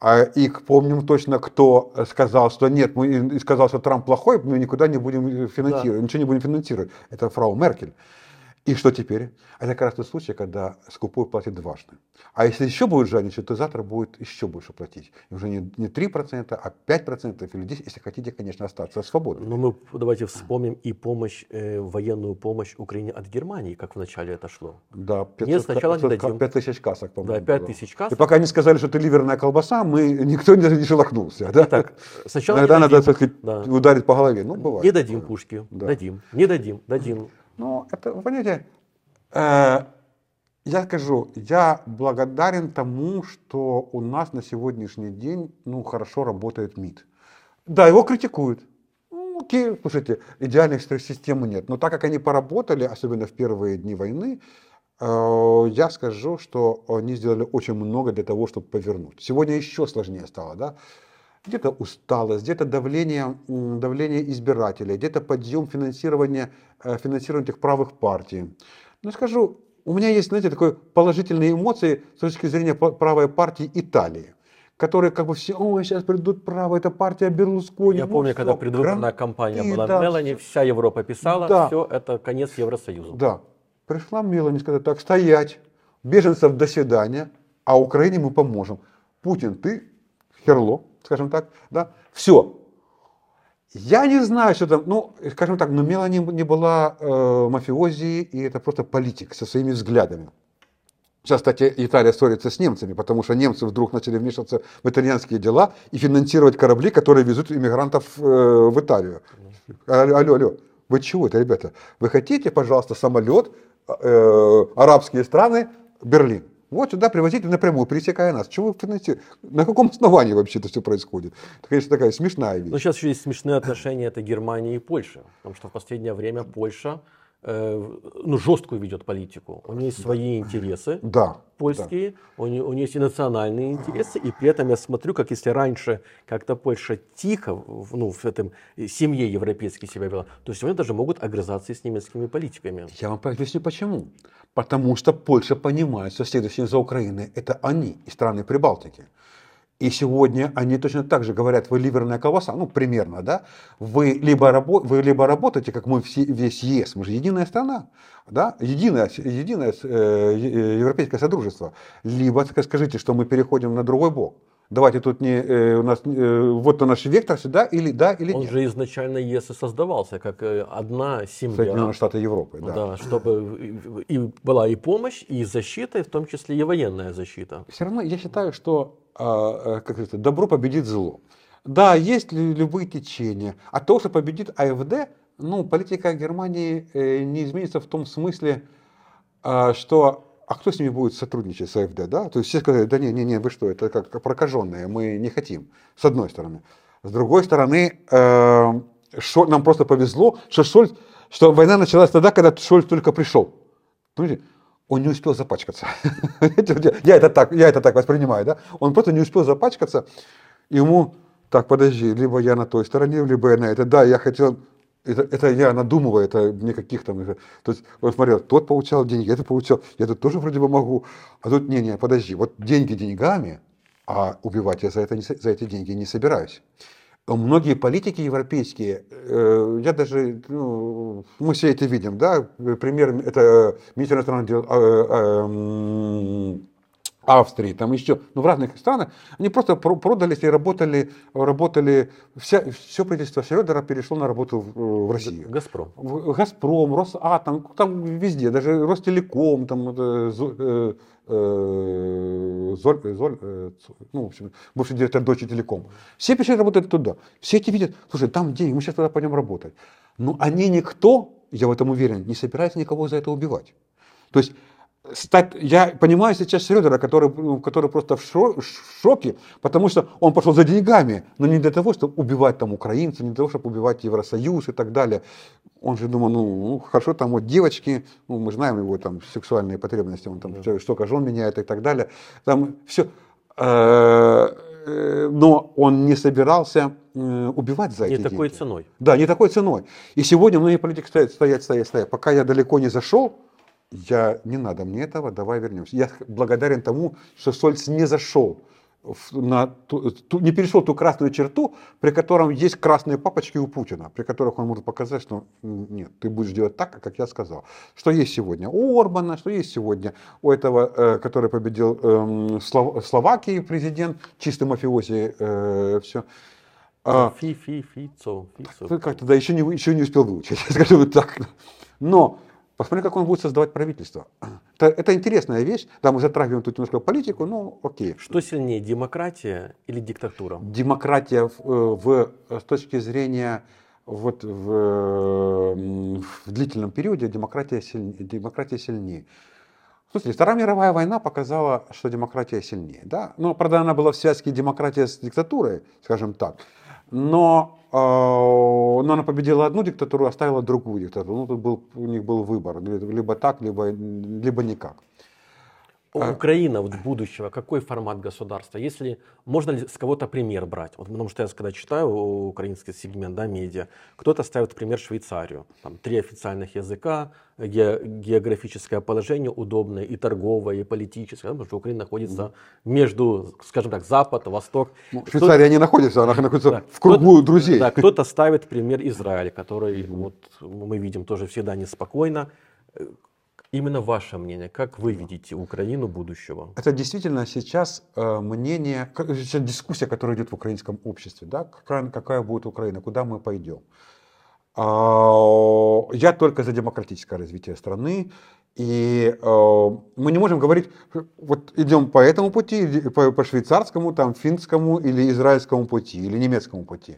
B: А и помним точно, кто сказал, что нет, мы, и сказал, что Трамп плохой, мы никуда не будем финансировать, да. ничего не будем финансировать. Это фрау Меркель. И что теперь? Это как раз тот случай, когда скупой платит дважды. А если еще будет жадничать, то завтра будет еще больше платить. И уже не, не 3%, а 5% или 10%, если хотите, конечно, остаться свободным.
A: Но мы давайте вспомним и помощь, э, военную помощь Украине от Германии, как вначале это шло.
B: Да, 500, Нет, сначала 500, не дадим. 5 тысяч касок,
A: по-моему. Да, 5 тысяч касок.
B: И пока не сказали, что ты ливерная колбаса, мы, никто не, не шелохнулся. Да?
A: Итак, сначала
B: Иногда надо сказать, да. ударить по голове. Ну, бывает.
A: Не дадим пушки, да. дадим. Не дадим, дадим.
B: Ну, это, вы понимаете, э, я скажу, я благодарен тому, что у нас на сегодняшний день ну, хорошо работает МИД. Да, его критикуют. Ну, окей, слушайте, идеальной системы нет. Но так как они поработали, особенно в первые дни войны, Э, я скажу, что они сделали очень много для того, чтобы повернуть. Сегодня еще сложнее стало, да? Где-то усталость, где-то давление, давление избирателей, где-то подъем финансирования, э, финансирования этих правых партий. Но скажу, у меня есть, знаете, такой положительные эмоции с точки зрения правой партии Италии которые как бы все, ой, сейчас придут право, это партия Берлускони.
A: Я ну, помню, все, когда предвыборная кампания была да, Мелани, вся Европа писала, да, все, это конец Евросоюза.
B: Да. Пришла Мелани, сказала, так, стоять, беженцев до свидания, а Украине мы поможем. Путин, ты херло, скажем так, да, все. Я не знаю, что там, ну, скажем так, но Мелани не была э, мафиози, и это просто политик со своими взглядами. Сейчас, кстати, Италия ссорится с немцами, потому что немцы вдруг начали вмешиваться в итальянские дела и финансировать корабли, которые везут иммигрантов э, в Италию. Алло, алло, алло. Вы чего это, ребята? Вы хотите, пожалуйста, самолет, э, арабские страны, Берлин? Вот сюда привозите напрямую, пересекая нас. Чего вы финансируете? На каком основании вообще это все происходит? Это, конечно, такая смешная вещь.
A: Но сейчас еще есть смешные отношения, это Германия и Польша. Потому что в последнее время Польша Э, ну, жесткую ведет политику. У нее есть свои интересы
B: да,
A: польские, да. У, нее, у нее есть и национальные интересы, и при этом я смотрю, как если раньше как-то Польша тихо ну, в этом семье европейской себя вела, то сегодня даже могут огрызаться и с немецкими политиками.
B: Я вам объясню почему. Потому что Польша понимает, что следующие за Украиной это они и страны Прибалтики. И сегодня они точно так же говорят, вы ливерная колбаса, ну, примерно, да, вы либо, рабо, вы либо работаете, как мы все, весь ЕС, мы же единая страна, да, единое, единое э, европейское содружество, либо скажите, что мы переходим на другой бок. Давайте тут не э, у нас э, вот наш вектор сюда или да или
A: Он
B: нет.
A: же изначально ЕС и создавался как э, одна семья.
B: Соединенные Штаты Европы, да.
A: Да, чтобы и была и помощь, и защита, и в том числе и военная защита.
B: Все равно я считаю, что а, э, как это, добро победит зло. Да, есть любые течения. А то, что победит АФД, ну, политика Германии э, не изменится в том смысле, а, что а кто с ними будет сотрудничать с АФД, да? То есть все сказали, да не, не, не, вы что, это как прокаженные, мы не хотим, с одной стороны. С другой стороны, э, Шо, нам просто повезло, что Шольц, что война началась тогда, когда Шольц только пришел. Понимаете? он не успел запачкаться. я, это так, я это так воспринимаю, да? Он просто не успел запачкаться, ему, так, подожди, либо я на той стороне, либо я на этой. Да, я хотел, это, это я надумываю, это никаких там, то есть, он смотрел, тот получал деньги, это получал, я тут тоже вроде бы могу, а тут, не-не, подожди, вот деньги деньгами, а убивать я за, это, за эти деньги не собираюсь. Многие политики европейские, э, я даже, ну, мы все это видим, да, пример, это министр иностранных дел э, э, Австрии, там еще, ну, в разных странах, они просто продались и работали, работали, вся, все правительство Шредера перешло на работу в, в Россию.
A: Газпром.
B: Газпром, Росатом, там везде, даже Ростелеком, там, э, э, Золь, Золь, э, ну, в общем, бывший директор Deutsche Telekom. Все пришли работать туда. Все эти видят, слушай, там деньги, мы сейчас туда пойдем работать. Но они никто, я в этом уверен, не собирается никого за это убивать. То есть стать, я понимаю сейчас Шредера, который, ну, который просто в, шо, в шоке, потому что он пошел за деньгами, но не для того, чтобы убивать там украинцев, не для того, чтобы убивать Евросоюз и так далее. Он же думал, ну, ну хорошо, там вот девочки, ну, мы знаем его там сексуальные потребности, он там да. столько жен меняет и так далее. Там все. Э, э, но он не собирался э, убивать за
A: эти
B: Не
A: такой ценой.
B: Да, не такой ценой. И сегодня многие политики стоят, стоят, стоят, стоят. Пока я далеко не зашел, я, не надо мне этого, давай вернемся. Я благодарен тому, что Сольц не зашел на ту, ту, не перешел ту красную черту, при котором есть красные папочки у Путина, при которых он может показать, что нет, ты будешь делать так, как я сказал. Что есть сегодня у Орбана, что есть сегодня у этого, э, который победил э, Слов, Словакии президент, чистый мафиози, э, все.
A: А, фи, фи, фицо,
B: фицо. Как-то, да, еще не, еще не успел выучить, скажу вот так. Но Посмотри, как он будет создавать правительство. Это, это интересная вещь. Да, мы затрагиваем тут немножко политику, ну окей.
A: Что сильнее, демократия или диктатура?
B: Демократия в, э, в, с точки зрения вот в, в длительном периоде демократия сильнее. Демократия сильнее. Слушайте, Вторая мировая война показала, что демократия сильнее. Да? Но, правда, она была в связке демократии с диктатурой, скажем так. Но, э, но она победила одну диктатуру, оставила другую диктатуру. Ну, тут был, у них был выбор, либо так, либо, либо никак.
A: А... Украина вот будущего, какой формат государства? Если можно ли с кого-то пример брать? Вот, потому что я когда читаю украинский сегмент, да, медиа, кто-то ставит пример Швейцарию. Там три официальных языка, ге, географическое положение удобное и торговое, и политическое, да, потому что Украина находится mm. между, скажем так, Запад, Восток.
B: Ну, Швейцария не находится, она находится да. в кругу друзей.
A: Да, кто-то ставит пример Израиль, который mm. вот мы видим тоже всегда неспокойно Именно ваше мнение, как вы видите Украину будущего?
B: Это действительно сейчас э, мнение, сейчас дискуссия, которая идет в украинском обществе, да, какая, будет Украина, куда мы пойдем. А, я только за демократическое развитие страны, и э, мы не можем говорить, вот идем по этому пути, по, по швейцарскому, там, финскому или израильскому пути, или немецкому пути.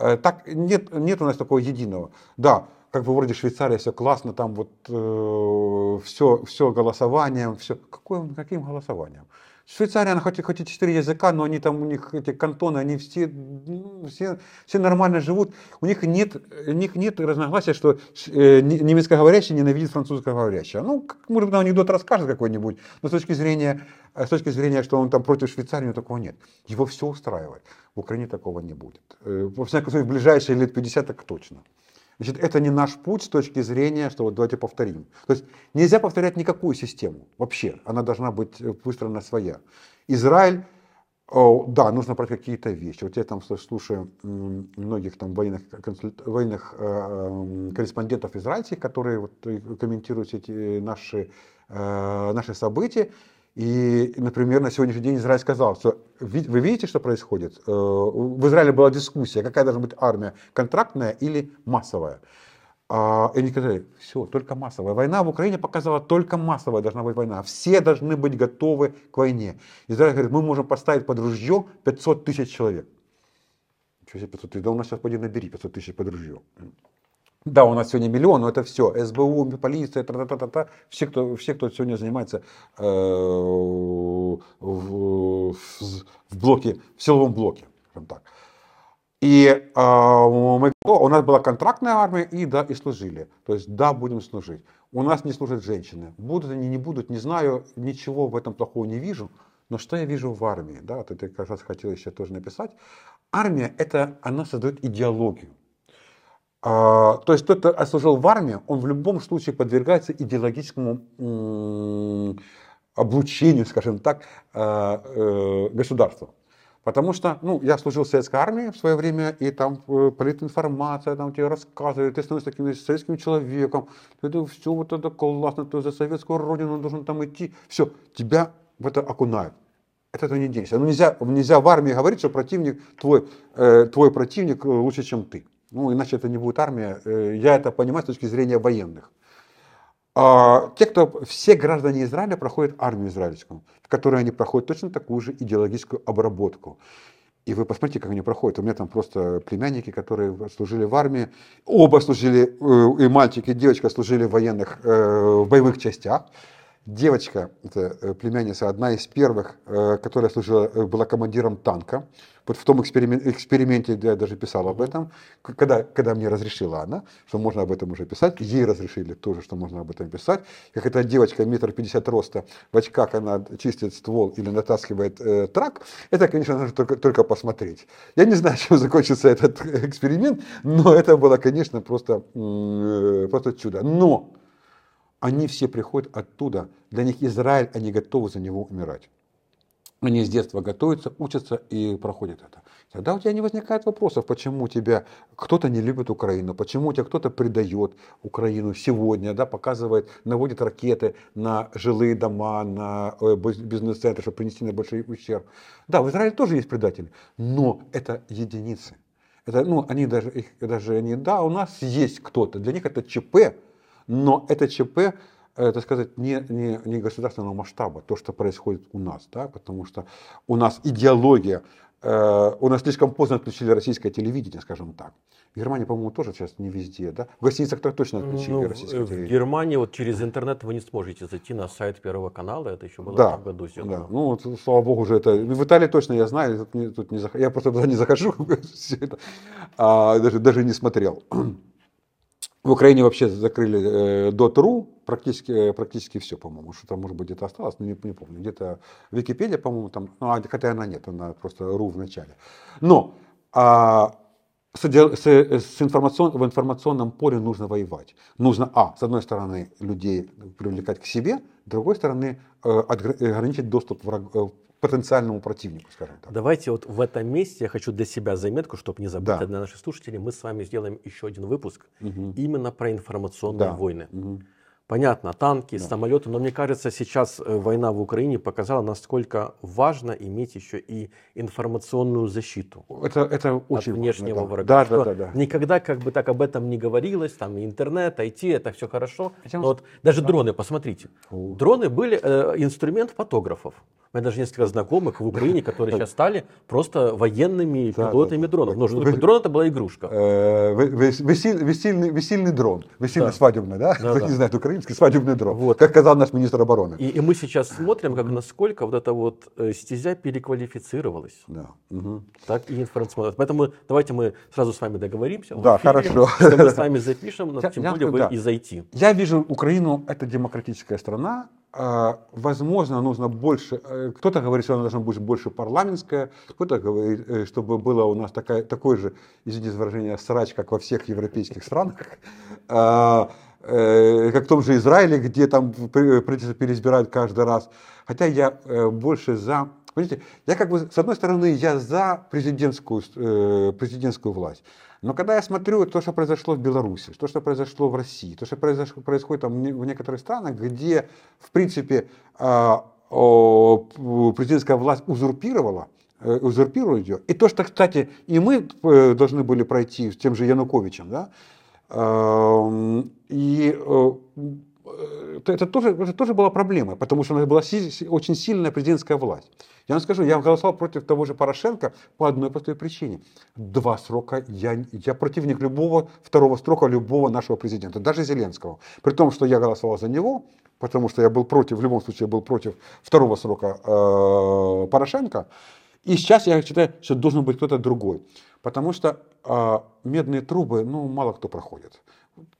B: Э, так, нет, нет у нас такого единого. Да, как бы вроде Швейцария все классно, там вот э, все, все голосованием, все. Какое, каким голосованием? Швейцария, она хоть, хоть и четыре языка, но они там, у них эти кантоны, они все, ну, все, все нормально живут. У них нет, у них нет разногласия, что э, немецкоговорящий ненавидит французскоговорящего. Ну, как, может быть, анекдот расскажет какой-нибудь, но с точки зрения, с точки зрения, что он там против Швейцарии, такого нет. Его все устраивает. В Украине такого не будет. Э, во всяком случае, в ближайшие лет 50 так точно. Значит, это не наш путь с точки зрения, что вот давайте повторим. То есть нельзя повторять никакую систему вообще. Она должна быть э, выстроена своя. Израиль, о, да, нужно брать какие-то вещи. Вот я там слушаю многих там военных, военных э, корреспондентов израильских, которые вот э, комментируют эти наши, э, наши события. И, например, на сегодняшний день Израиль сказал, что вы видите, что происходит? Э, в Израиле была дискуссия, какая должна быть армия, контрактная или массовая. А, и они сказали, все, только массовая. Война в Украине показала, только массовая должна быть война. Все должны быть готовы к войне. Израиль говорит, мы можем поставить под ружье 500 тысяч человек. Что себе 500 тысяч? Да у нас сейчас поди набери 500 тысяч под ружье. Да, у нас сегодня миллион, но это все. СБУ, полиция, та -та -та -та все, кто, все, кто сегодня занимается э, в, в, в блоке, в силовом блоке. Так. И э, мы, у нас была контрактная армия, и да, и служили. То есть, да, будем служить. У нас не служат женщины. Будут они, не будут, не знаю, ничего в этом плохого не вижу. Но что я вижу в армии? Да, вот это как раз хотел еще тоже написать. Армия, это, она создает идеологию. А, то есть тот, кто служил в армии, он в любом случае подвергается идеологическому облучению, скажем так, а, э, государства. Потому что, ну, я служил в советской армии в свое время, и там э, политинформация, там тебе рассказывают, ты становишься таким советским человеком, это все вот это классно, ты за советскую родину должен там идти, все, тебя в это окунают. Это этого не денешься. Ну, нельзя, нельзя в армии говорить, что противник, твой, э, твой противник лучше, чем ты. Ну, иначе это не будет армия. Э, я это понимаю с точки зрения военных. А те, кто, все граждане Израиля проходят армию израильскую, в которой они проходят точно такую же идеологическую обработку. И вы посмотрите, как они проходят. У меня там просто племянники, которые служили в армии. Оба служили, э, и мальчик, и девочка служили в военных, э, в боевых частях. Девочка, это племянница, одна из первых, которая служила, была командиром танка. Вот в том эксперименте, эксперименте я даже писал об этом, когда, когда мне разрешила она, что можно об этом уже писать, ей разрешили тоже, что можно об этом писать. Как эта девочка метр пятьдесят роста, в очках она чистит ствол или натаскивает э, трак, это, конечно, нужно только, только посмотреть. Я не знаю, чем закончится этот эксперимент, но это было, конечно, просто, э, просто чудо. Но они все приходят оттуда, для них Израиль, они готовы за него умирать они с детства готовятся, учатся и проходят это. Тогда у тебя не возникает вопросов, почему тебя кто-то не любит Украину, почему тебя кто-то предает Украину сегодня, да, показывает, наводит ракеты на жилые дома, на э, бизнес-центры, чтобы принести на ущерб. Да, в Израиле тоже есть предатели, но это единицы. Это, ну, они даже, их, даже не, да, у нас есть кто-то, для них это ЧП, но это ЧП это сказать, не, не, не государственного масштаба, то, что происходит у нас, да, потому что у нас идеология Э, у нас слишком поздно отключили российское телевидение, скажем так. В Германии, по-моему, тоже сейчас не везде, да? В гостиницах так точно отключили ну, российское
A: в
B: телевидение.
A: В Германии вот через интернет вы не сможете зайти на сайт Первого канала, это еще было да, в году
B: сделано. Да, ну вот, слава богу, уже это... В Италии точно я знаю, тут не, тут не зах... я просто туда не захожу, а, даже, даже не смотрел. В Украине вообще закрыли э, .ru, практически, э, практически все, по-моему. Что там, может быть, где-то осталось, но не, не помню. Где-то Википедия, по-моему, там, ну, а, хотя она нет, она просто .ru в начале. Но а, с, с, с информацион, в информационном поле нужно воевать. Нужно, а, с одной стороны, людей привлекать к себе, с другой стороны, э, ограничить доступ враг, э, потенциальному противнику, скажем так.
A: Давайте вот в этом месте я хочу для себя заметку, чтобы не забыть, да. для наших слушателей, мы с вами сделаем еще один выпуск угу. именно про информационные да. войны. Угу. Понятно, танки, да. самолеты, но мне кажется, сейчас э, война в Украине показала, насколько важно иметь еще и информационную защиту.
B: Это, это очень
A: от внешнего
B: важно,
A: врага.
B: Да, да, да, да.
A: Никогда как бы так об этом не говорилось, там интернет, IT, это все хорошо. Хотя, вот даже да. дроны, посмотрите. Фу. Дроны были э, инструмент фотографов. У меня даже несколько знакомых в Украине, которые сейчас стали просто военными пилотами дронов. Ну, что такое? Дрон это была игрушка.
B: Э, весельный дрон. Весельный свадебный, да? Кто не знает украинский, свадебный дрон. Как сказал наш министр обороны.
A: И, мы сейчас смотрим, как насколько вот эта вот э, стезя переквалифицировалась. Да. Так и информационно. Поэтому давайте мы сразу с вами договоримся.
B: Да, хорошо.
A: Мы с вами запишем, но тем более вы и зайти.
B: Я вижу Украину, это демократическая страна, возможно, нужно больше, э, кто-то говорит, что она должна быть больше парламентская, кто-то говорит, э, чтобы было у нас такая, такой же, извините за выражение, срач, как во всех европейских странах, а, э, как в том же Израиле, где там правительство переизбирают каждый раз. Хотя я больше за Понимаете, я как бы, с одной стороны, я за президентскую, президентскую власть. Но когда я смотрю то, что произошло в Беларуси, то, что произошло в России, то, что произошло, происходит там в некоторых странах, где, в принципе, а, президентская власть узурпировала, э, узурпирует ее. И то, что, кстати, и мы э, должны были пройти с тем же Януковичем, да, и э, это тоже, это тоже была проблема, потому что у нас была очень сильная президентская власть. Я вам скажу, я голосовал против того же Порошенко по одной простой причине. Два срока, я, я противник любого второго срока любого нашего президента, даже Зеленского. При том, что я голосовал за него, потому что я был против, в любом случае был против второго срока э, Порошенко. И сейчас я считаю, что должен быть кто-то другой. Потому что э, медные трубы, ну, мало кто проходит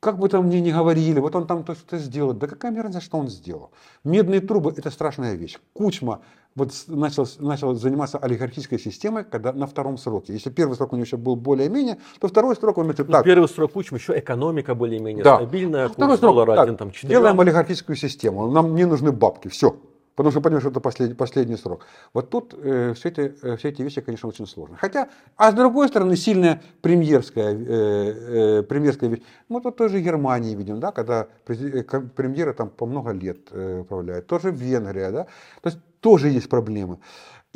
B: как бы там мне ни говорили, вот он там что-то сделал. Да какая мне разница, что он сделал? Медные трубы – это страшная вещь. Кучма вот начал, начал заниматься олигархической системой, когда на втором сроке. Если первый срок у него еще был более-менее, то второй срок он
A: значит, так. Первый срок Кучма еще экономика более-менее да. стабильная,
B: курс доллара так, 1, там, 4. Делаем олигархическую систему, нам не нужны бабки, все. Потому что понимаешь, что это последний, последний срок. Вот тут э, все, эти, э, все эти вещи, конечно, очень сложны. Хотя, а с другой стороны, сильная премьерская, э, э, премьерская вещь. Мы тут тоже Германии видим, да, когда э, премьеры там по много лет э, управляют. Тоже Венгрия, да. То есть тоже есть проблемы.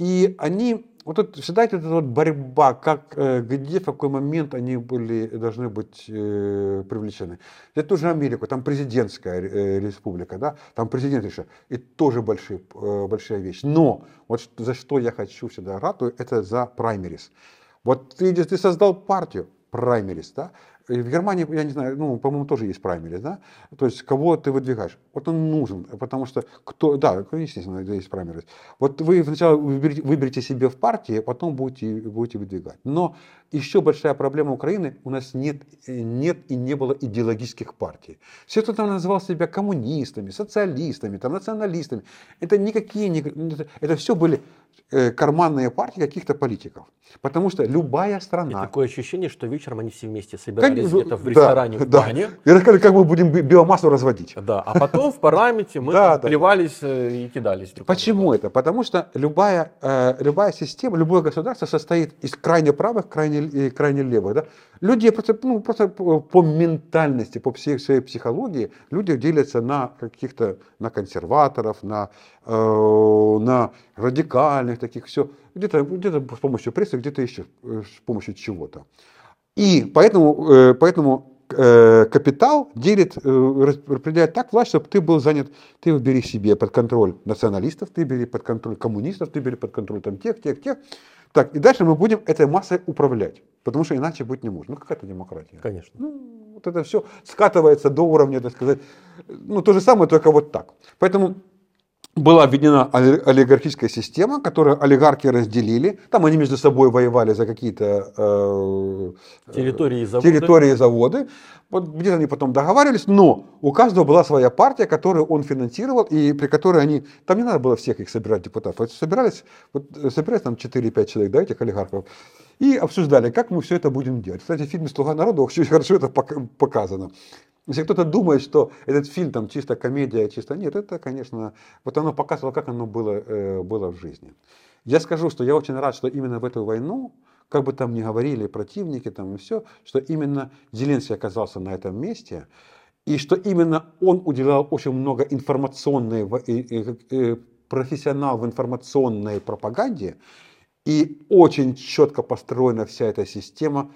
B: И они вот тут всегда эта вот борьба, как, э, где, в какой момент они были, должны быть э, привлечены. Это тоже Америка, там президентская э, республика, да, там президент еще, и тоже большие, э, большая вещь. Но вот за что я хочу всегда ратую, это за праймерис. Вот ты, ты создал партию, праймерис, да, в Германии, я не знаю, ну, по-моему, тоже есть праймерис, да? То есть, кого ты выдвигаешь. Вот он нужен, потому что кто, да, естественно, есть праймерис. Вот вы сначала выберете, выберете себе в партии, а потом будете, будете выдвигать. Но еще большая проблема Украины, у нас нет, нет и не было идеологических партий. Все, кто там называл себя коммунистами, социалистами, там, националистами, это никакие, это все были карманные партии каких-то политиков. Потому что любая страна... И
A: такое ощущение, что вечером они все вместе собирались как, где-то в ресторане,
B: да, в бане. Да. И рассказали, как мы будем биомассу разводить.
A: Да, а потом в парламенте мы да, плевались э, и кидались.
B: Почему это? Потому что любая, э, любая система, любое государство состоит из крайне правых, крайне крайне левых. Да? Люди просто, ну, просто по ментальности, по всей своей психологии, люди делятся на каких-то, на консерваторов, на, э, на радикальных таких, все. Где-то где с помощью прессы, где-то еще э, с помощью чего-то. И поэтому, э, поэтому э, капитал делит, э, распределяет так власть, чтобы ты был занят, ты бери себе под контроль националистов, ты бери под контроль коммунистов, ты бери под контроль там тех, тех, тех. Так, и дальше мы будем этой массой управлять, потому что иначе быть не может. Ну, какая-то демократия.
A: Конечно.
B: Ну, вот это все скатывается до уровня, так сказать, ну, то же самое, только вот так. Поэтому была введена олигархическая система, которую олигархи разделили. Там они между собой воевали за какие-то
A: э, территории, заводы.
B: территории, заводы. Вот где-то они потом договаривались, но у каждого была своя партия, которую он финансировал, и при которой они... Там не надо было всех их собирать депутатов. Вот собирались, вот, собирались там 4-5 человек, да, этих олигархов, и обсуждали, как мы все это будем делать. Кстати, в фильме «Слуга народа» очень хорошо это показано. Если кто-то думает, что этот фильм там чисто комедия, чисто нет, это, конечно, вот оно показывало, как оно было, э, было в жизни. Я скажу, что я очень рад, что именно в эту войну, как бы там ни говорили противники там и все, что именно Зеленский оказался на этом месте, и что именно он уделял очень много информационной, профессионал в информационной пропаганде, и очень четко построена вся эта система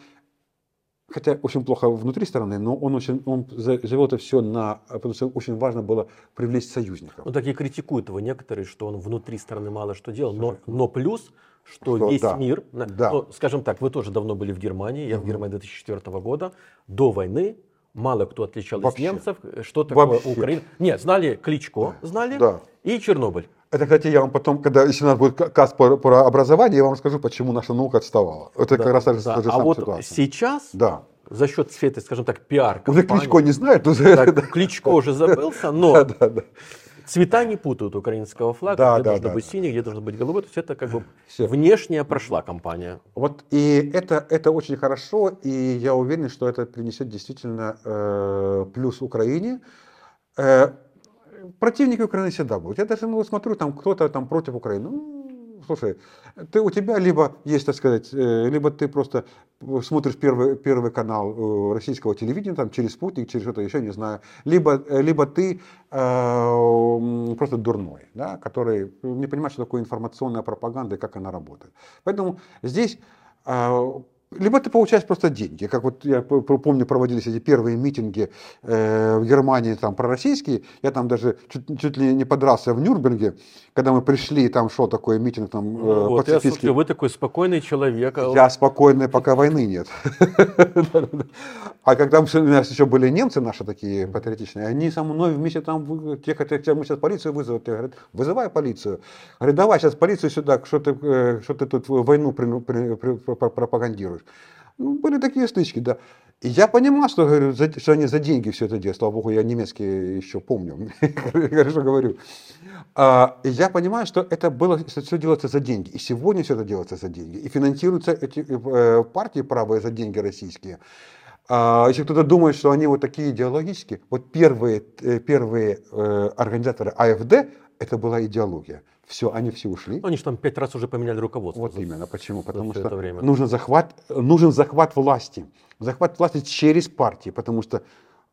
B: хотя очень плохо внутри страны, но он очень он завел это все на, потому что очень важно было привлечь союзников.
A: Ну так и критикуют его некоторые, что он внутри страны мало что делал, но, но плюс, что, что весь да, мир, да. Ну, скажем так, вы тоже давно были в Германии, я угу. в Германии 2004 года, до войны мало кто отличал из немцев, что такое Вообще. Украина. Нет, знали Кличко, знали, да. и Чернобыль.
B: Это, кстати, я вам потом, когда, если у нас будет каст про, про образование, я вам скажу, почему наша наука отставала. Это да, как раз та же,
A: да. та а вот ситуация. сейчас да. за счет этой, скажем так, пиар
B: Уже Кличко не знает. Но...
A: Так, да. Кличко уже забылся, но да, да, да. цвета не путают украинского флага, да, где да, должно да, быть да. синий, где должно быть голубой. То есть это как бы Все. внешняя прошла кампания.
B: Вот и это, это очень хорошо, и я уверен, что это принесет действительно э, плюс Украине. Э, противники Украины всегда будут. Я даже ну, смотрю, там кто-то там против Украины. Ну, слушай, ты, у тебя либо есть, так сказать, э, либо ты просто смотришь первый, первый канал э, российского телевидения, там, через спутник, через что-то еще, не знаю, либо, э, либо ты э, просто дурной, да, который не понимает, что такое информационная пропаганда и как она работает. Поэтому здесь либо ты получаешь просто деньги, как вот я помню, проводились эти первые митинги э, в Германии, там, пророссийские, я там даже чуть, чуть ли не подрался в Нюрнберге, когда мы пришли, там шел такой митинг, там,
A: э, ну, вот, пацифистский. Я слушаю, вы такой спокойный человек.
B: А я спокойный, пока войны нет. А когда у нас еще были немцы наши такие патриотичные, они со мной вместе там, те хотят, мы сейчас полицию вызовут, я говорю, вызывай полицию. Говорит, давай сейчас полицию сюда, что ты, э, что ты тут войну пропагандируешь. Ну, были такие стычки, да. И я понимал, что, говорю, за, что они за деньги все это делают. Слава богу, я немецкий еще помню, хорошо говорю. А, и я понимаю, что это было, все делается за деньги. И сегодня все это делается за деньги. И финансируются эти э, партии правые за деньги российские. А, если кто-то думает, что они вот такие идеологические, вот первые, первые э, организаторы АФД, это была идеология. Все, они все ушли.
A: Они же там пять раз уже поменяли руководство.
B: Вот за, именно. Почему? Потому что время. Нужен, захват, нужен захват власти. Захват власти через партии, потому что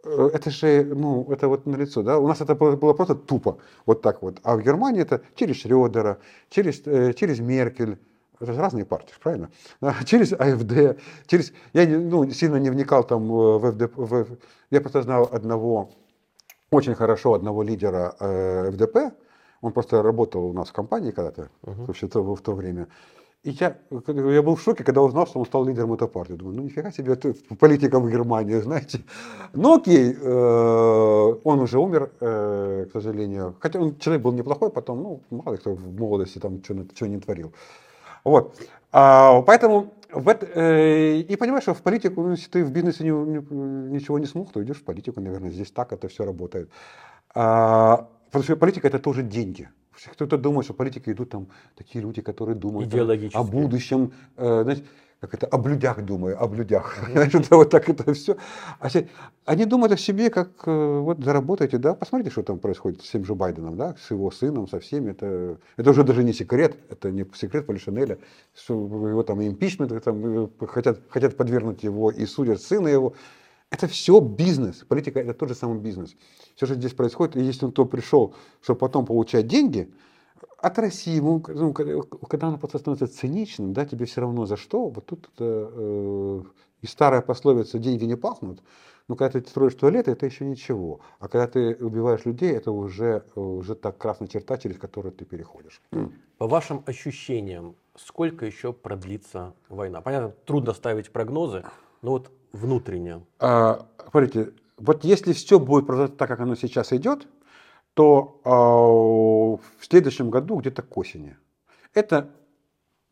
B: э, это же, ну, это вот на лицо, да, у нас это было, было просто тупо, вот так вот, а в Германии это через Шрёдера, через, э, через Меркель, это же разные партии, правильно? Через АФД, через... Я ну, сильно не вникал там в ФДП. В, я просто знал одного, очень хорошо одного лидера э, ФДП. Он просто работал у нас в компании когда-то, uh-huh. вообще в то время. И я, я был в шоке, когда узнал, что он стал лидером этой партии. Думаю, ну нифига себе, ты политика в Германии, знаете. Ну окей, э, он уже умер, э, к сожалению. Хотя он человек был неплохой, потом, ну, мало ли кто в молодости там что не творил. Вот. А, поэтому в это, э, и понимаешь, что в политику, ну, если ты в бизнесе не, не, ничего не смог, то идешь в политику, наверное, здесь так это все работает. А, потому что политика это тоже деньги. Кто-то думает, что политики идут там такие люди, которые думают о будущем. Э, знаете, как это, о блюдях думаю, о блюдях. Значит, вот так это все. А они думают о себе, как э, вот заработаете, да, посмотрите, что там происходит с тем же Байденом, да, с его сыном, со всеми. Это, это уже даже не секрет, это не секрет Полишинеля, что его там импичмент, там, э, хотят, хотят подвергнуть его и судят сына его. Это все бизнес. Политика это тот же самый бизнес. Все, что здесь происходит, и если он то пришел, чтобы потом получать деньги, от России, ну, когда она просто становится циничным, да, тебе все равно за что, вот тут это, э, И старая пословица «деньги не пахнут», ну, когда ты строишь туалеты, это еще ничего. А когда ты убиваешь людей, это уже, уже так красная черта, через которую ты переходишь.
A: По вашим ощущениям, сколько еще продлится война? Понятно, трудно ставить прогнозы, но вот внутренне.
B: А, смотрите, вот если все будет продолжаться так, как оно сейчас идет, то а, в следующем году где-то к осени. Это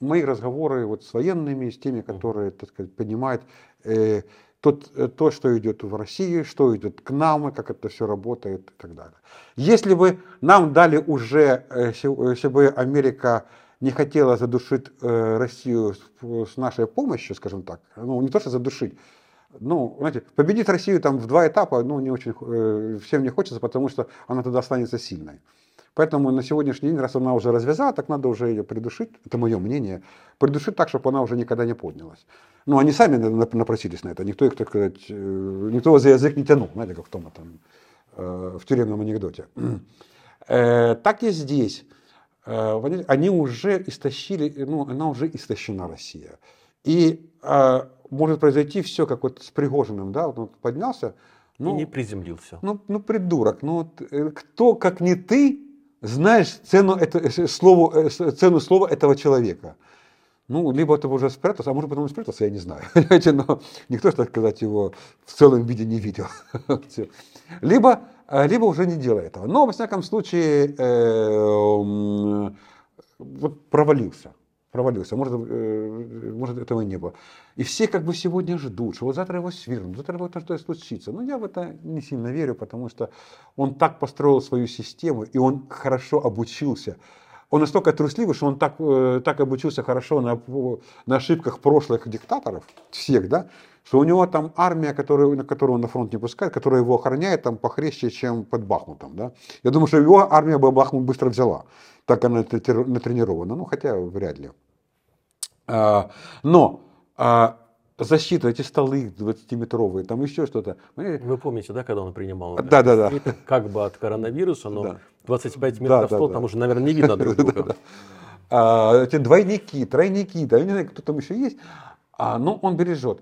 B: мои разговоры вот с военными, с теми, которые, так сказать, понимают э, тот, э, то, что идет в России, что идет к нам, и как это все работает и так далее. Если бы нам дали уже, э, если бы Америка не хотела задушить Россию с нашей помощью, скажем так, ну не то, что задушить, ну, знаете, победить Россию там в два этапа, ну, не очень, всем не хочется, потому что она тогда останется сильной. Поэтому на сегодняшний день, раз она уже развязала, так надо уже ее придушить, это мое мнение, придушить так, чтобы она уже никогда не поднялась. Ну, они сами напросились на это, никто их, так сказать, э, никто за язык не тянул, знаете, как в том этом, э, в тюремном анекдоте. Э, так и здесь. Они уже истощили, ну, она уже истощена, Россия. И может произойти все, как вот с Пригожиным, да, вот он поднялся,
A: ну, и не приземлился.
B: Ну, ну придурок, ну кто, как не ты, знаешь цену, это, э, слову, э, цену слова этого человека. Ну, либо это уже спрятался, а может потом и спрятался, я не знаю. Но никто, так сказать, его в целом виде не видел. либо, э, либо уже не делает этого. Но, во всяком случае, э, вот провалился провалился, может, э, может этого не было. И все как бы сегодня ждут, что вот завтра его свергнут, завтра его что-то случится. Но я в это не сильно верю, потому что он так построил свою систему, и он хорошо обучился. Он настолько трусливый, что он так, э, так обучился хорошо на, на ошибках прошлых диктаторов, всех, да, что у него там армия, которую, на которую он на фронт не пускает, которая его охраняет там похлеще, чем под Бахмутом. Да? Я думаю, что его армия бы Бахмут быстро взяла. Так она натренирована. Ну, хотя вряд ли. А, но защита, эти столы 20-метровые, там еще что-то.
A: Вы помните, да, когда он принимал?
B: Да, да, да.
A: Как бы от коронавируса, но да. 25 метров да, стол, да, там да. уже, наверное, не видно друг друга.
B: А, эти двойники, тройники, да, я не знаю, кто там еще есть, а, но он бережет.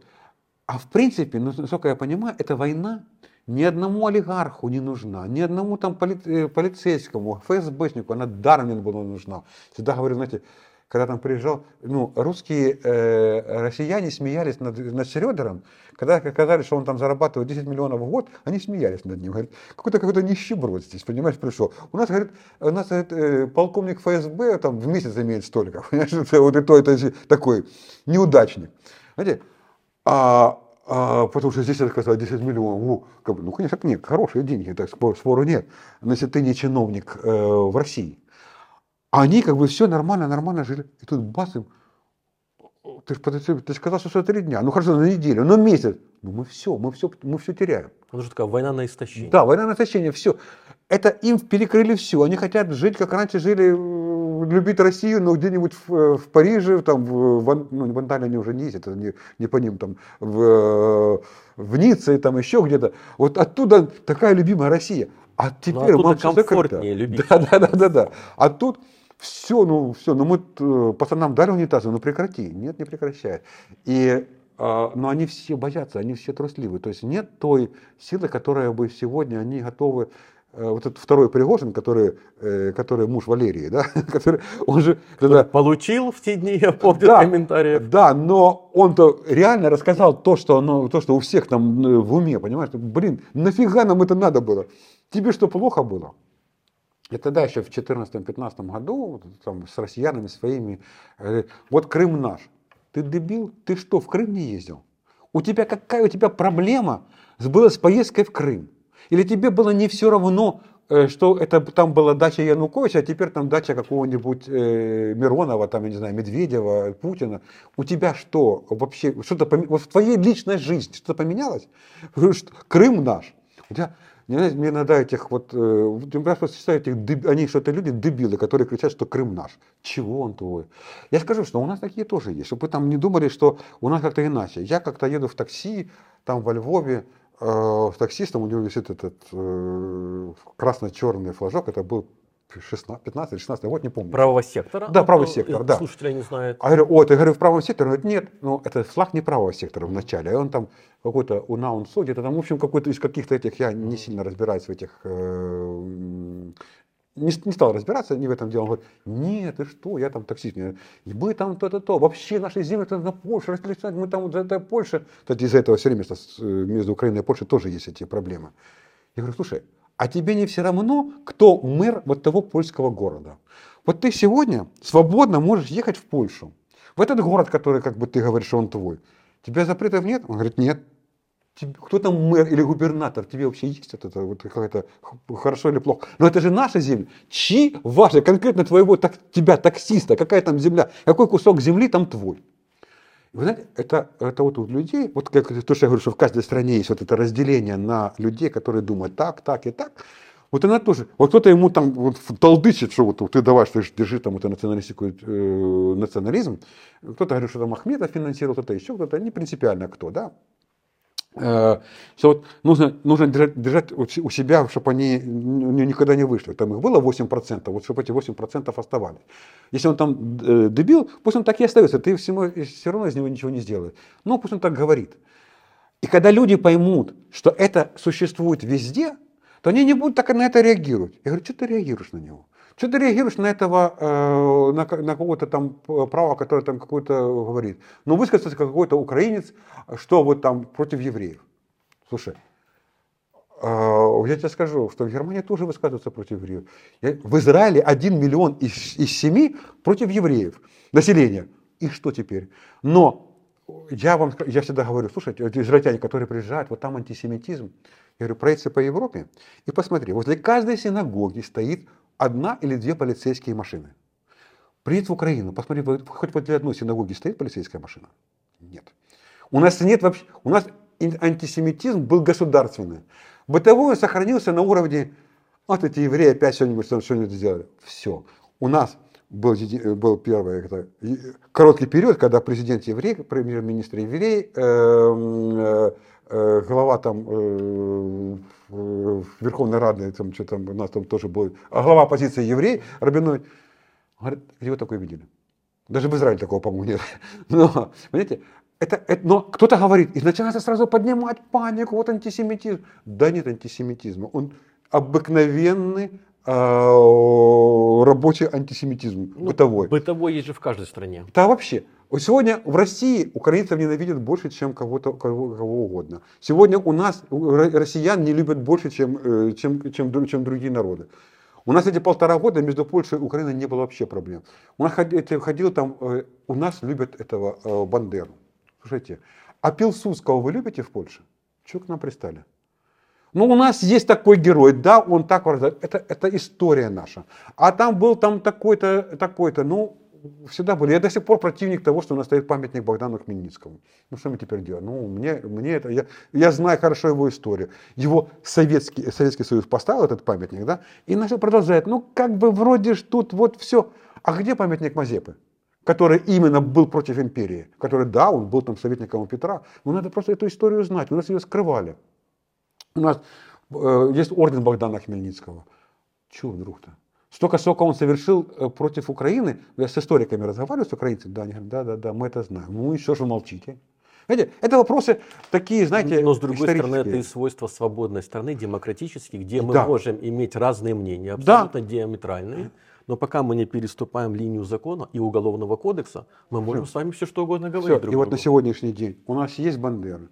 B: А в принципе, ну, насколько я понимаю, эта война ни одному олигарху не нужна, ни одному там поли, полицейскому, ФСБшнику, она даром не была нужна. Всегда говорю, знаете, когда там приезжал, ну, русские э, россияне смеялись над, над Шредером, когда оказались, что он там зарабатывает 10 миллионов в год, они смеялись над ним. Говорят, какой-то какой-то нищеброд здесь, понимаешь, пришел. У нас, говорит, у нас говорит, э, полковник ФСБ там в месяц имеет столько, понимаешь, это вот и то, это такой неудачник. Знаете, а, а, потому что здесь это казалось 10 миллионов. Ну, конечно, нет, хорошие деньги, так спору нет. Но если ты не чиновник э, в России, они как бы все нормально, нормально жили. И тут бац им, ты же ты сказал, что это три дня. Ну хорошо, на неделю, но месяц. Ну мы все, мы все, мы все теряем.
A: Это же такая война на истощение.
B: Да, война на истощение, все. Это им перекрыли все. Они хотят жить, как раньше жили, любить Россию, но где-нибудь в, в Париже, там, в, ну, в Анталии они уже не есть, это не, не по ним, там, в, в Ницце, там еще где-то. Вот оттуда такая любимая Россия. А теперь
A: ну, комфортнее любить.
B: Да, да, да, да, да. А тут все, ну все, ну мы э, пацанам дали унитазы, ну прекрати. Нет, не прекращает. И а, но они все боятся, они все трусливы. То есть нет той силы, которая бы сегодня они готовы э, вот этот второй Пригожин, который, э, который муж Валерии, да, который,
A: он же... Когда... Получил в те дни, я помню, да, комментарии.
B: Да, но он-то реально рассказал то что, ну, то, что у всех там в уме, понимаешь? Блин, нафига нам это надо было? Тебе что, плохо было? И тогда еще в 2014-2015 году там, с россиянами своими, вот Крым наш. Ты дебил? Ты что, в Крым не ездил? У тебя какая у тебя проблема была с поездкой в Крым? Или тебе было не все равно, э, что это там была дача Януковича, а теперь там дача какого-нибудь э, Миронова, там, я не знаю, Медведева, Путина. У тебя что вообще, что-то вот в твоей личной жизни что-то поменялось? Крым наш. У тебя мне, мне иногда этих вот, э, я просто считаю, этих, они что-то люди, дебилы, которые кричат, что Крым наш. Чего он твой? Я скажу, что у нас такие тоже есть, чтобы вы там не думали, что у нас как-то иначе. Я как-то еду в такси, там во Львове, э, с таксистом, у него висит этот э, красно-черный флажок, это был 15-16 год, не помню.
A: Правого сектора?
B: Да, правый сектор, да.
A: Слушатели не знают.
B: А я говорю, о, ты говорю, в правом секторе? Он говорит, нет, ну, это флаг не правого сектора вначале, а он там какой-то унаун соди, это там, в общем, какой-то из каких-то этих, я не сильно разбираюсь в этих, э, не, не стал разбираться не в этом деле. Он говорит, нет, ты что, я там таксист, и мы там то-то, то, вообще наши земли это на Польшу, мы там вот это Польша. Кстати, из-за этого все время э, между Украиной и Польшей тоже есть эти проблемы. Я говорю, слушай, а тебе не все равно, кто мэр вот того польского города. Вот ты сегодня свободно можешь ехать в Польшу, в этот город, который, как бы ты говоришь, он твой. Тебя запретов нет? Он говорит, нет. Кто там мэр или губернатор? Тебе вообще есть это, это вот какое-то хорошо или плохо? Но это же наша земля. Чьи ваши, конкретно твоего, так, тебя, таксиста, какая там земля, какой кусок земли там твой? Вы знаете, это, это вот у людей, вот как то, что я говорю, что в каждой стране есть вот это разделение на людей, которые думают так, так и так. Вот она тоже, вот кто-то ему там вот толдычит, что вот ты давай, что держи там это националистику, э, национализм. Кто-то говорит, что там Ахмедов финансировал, кто-то еще, кто-то, не принципиально кто, да. Э, что вот нужно, нужно держать, держать у себя, чтобы они никогда не вышли. Там их было 8%, вот чтобы эти 8% оставались. Если он там э, дебил, пусть он так и остается, ты всему, все равно из него ничего не сделаешь. Но пусть он так говорит. И когда люди поймут, что это существует везде, то они не будут так на это реагировать. Я говорю, что ты реагируешь на него? Что ты реагируешь на этого, э, на, на какого-то там права, которое там какой-то говорит? Ну, высказаться как какой-то украинец, что вот там против евреев. Слушай, э, я тебе скажу, что в Германии тоже высказываются против евреев. В Израиле один миллион из, из семи против евреев населения. И что теперь? Но я вам я всегда говорю, слушайте, израильтяне, которые приезжают, вот там антисемитизм. Я говорю, проедься по Европе и посмотри, возле каждой синагоги стоит одна или две полицейские машины. Приедет в Украину, посмотри, хоть возле одной синагоги стоит полицейская машина? Нет. У нас нет вообще, у нас антисемитизм был государственный. Бытовой сохранился на уровне, вот эти евреи опять что-нибудь что-нибудь сделали. Все. У нас был, был первый это, короткий период, когда президент еврей, премьер-министр еврей, э, э, э, глава там э, Верховной Рады, там, что там, у нас там тоже был, а глава оппозиции еврей, Рабиной, говорит, где вы такое видели? Даже в Израиле такого, по-моему, нет. Но, понимаете, это, это, но кто-то говорит, и начинается сразу поднимать панику, вот антисемитизм. Да нет антисемитизма, он обыкновенный э, рабочий антисемитизм, ну, бытовой.
A: Бытовой есть же в каждой стране.
B: Да вообще. Сегодня в России украинцев ненавидят больше, чем кого-то, кого, кого угодно. Сегодня у нас россиян не любят больше, чем, э, чем, чем, чем другие народы. У нас эти полтора года между Польшей и Украиной не было вообще проблем. У нас ходил, ходил там, э, у нас любят этого э, Бандеру. Слушайте, а Пилсудского вы любите в Польше? Чего к нам пристали? Ну, у нас есть такой герой, да, он так, это, это история наша. А там был там такой-то, такой-то, ну, всегда были. Я до сих пор противник того, что у нас стоит памятник Богдану Хмельницкому. Ну, что мы теперь делаем? Ну, мне, мне это, я, я знаю хорошо его историю. Его Советский, Советский Союз поставил этот памятник, да, и начал продолжать. Ну, как бы вроде ж тут вот все. А где памятник Мазепы? который именно был против империи, который, да, он был там советником у Петра, но надо просто эту историю знать, у нас ее скрывали. У нас э, есть орден Богдана Хмельницкого. Чего вдруг-то? Столько, сколько он совершил э, против Украины, я с историками разговариваю, с украинцами, да, они говорят, да, да, да, мы это знаем. Ну и что же вы молчите? Знаете, это вопросы такие, знаете,
A: Но с другой стороны, это и свойство свободной страны, демократической, где мы да. можем иметь разные мнения, абсолютно да. диаметральные. Но пока мы не переступаем линию закона и уголовного кодекса, мы можем все. с вами все что угодно говорить. Все.
B: Друг и другу. вот на сегодняшний день у нас есть Бандера,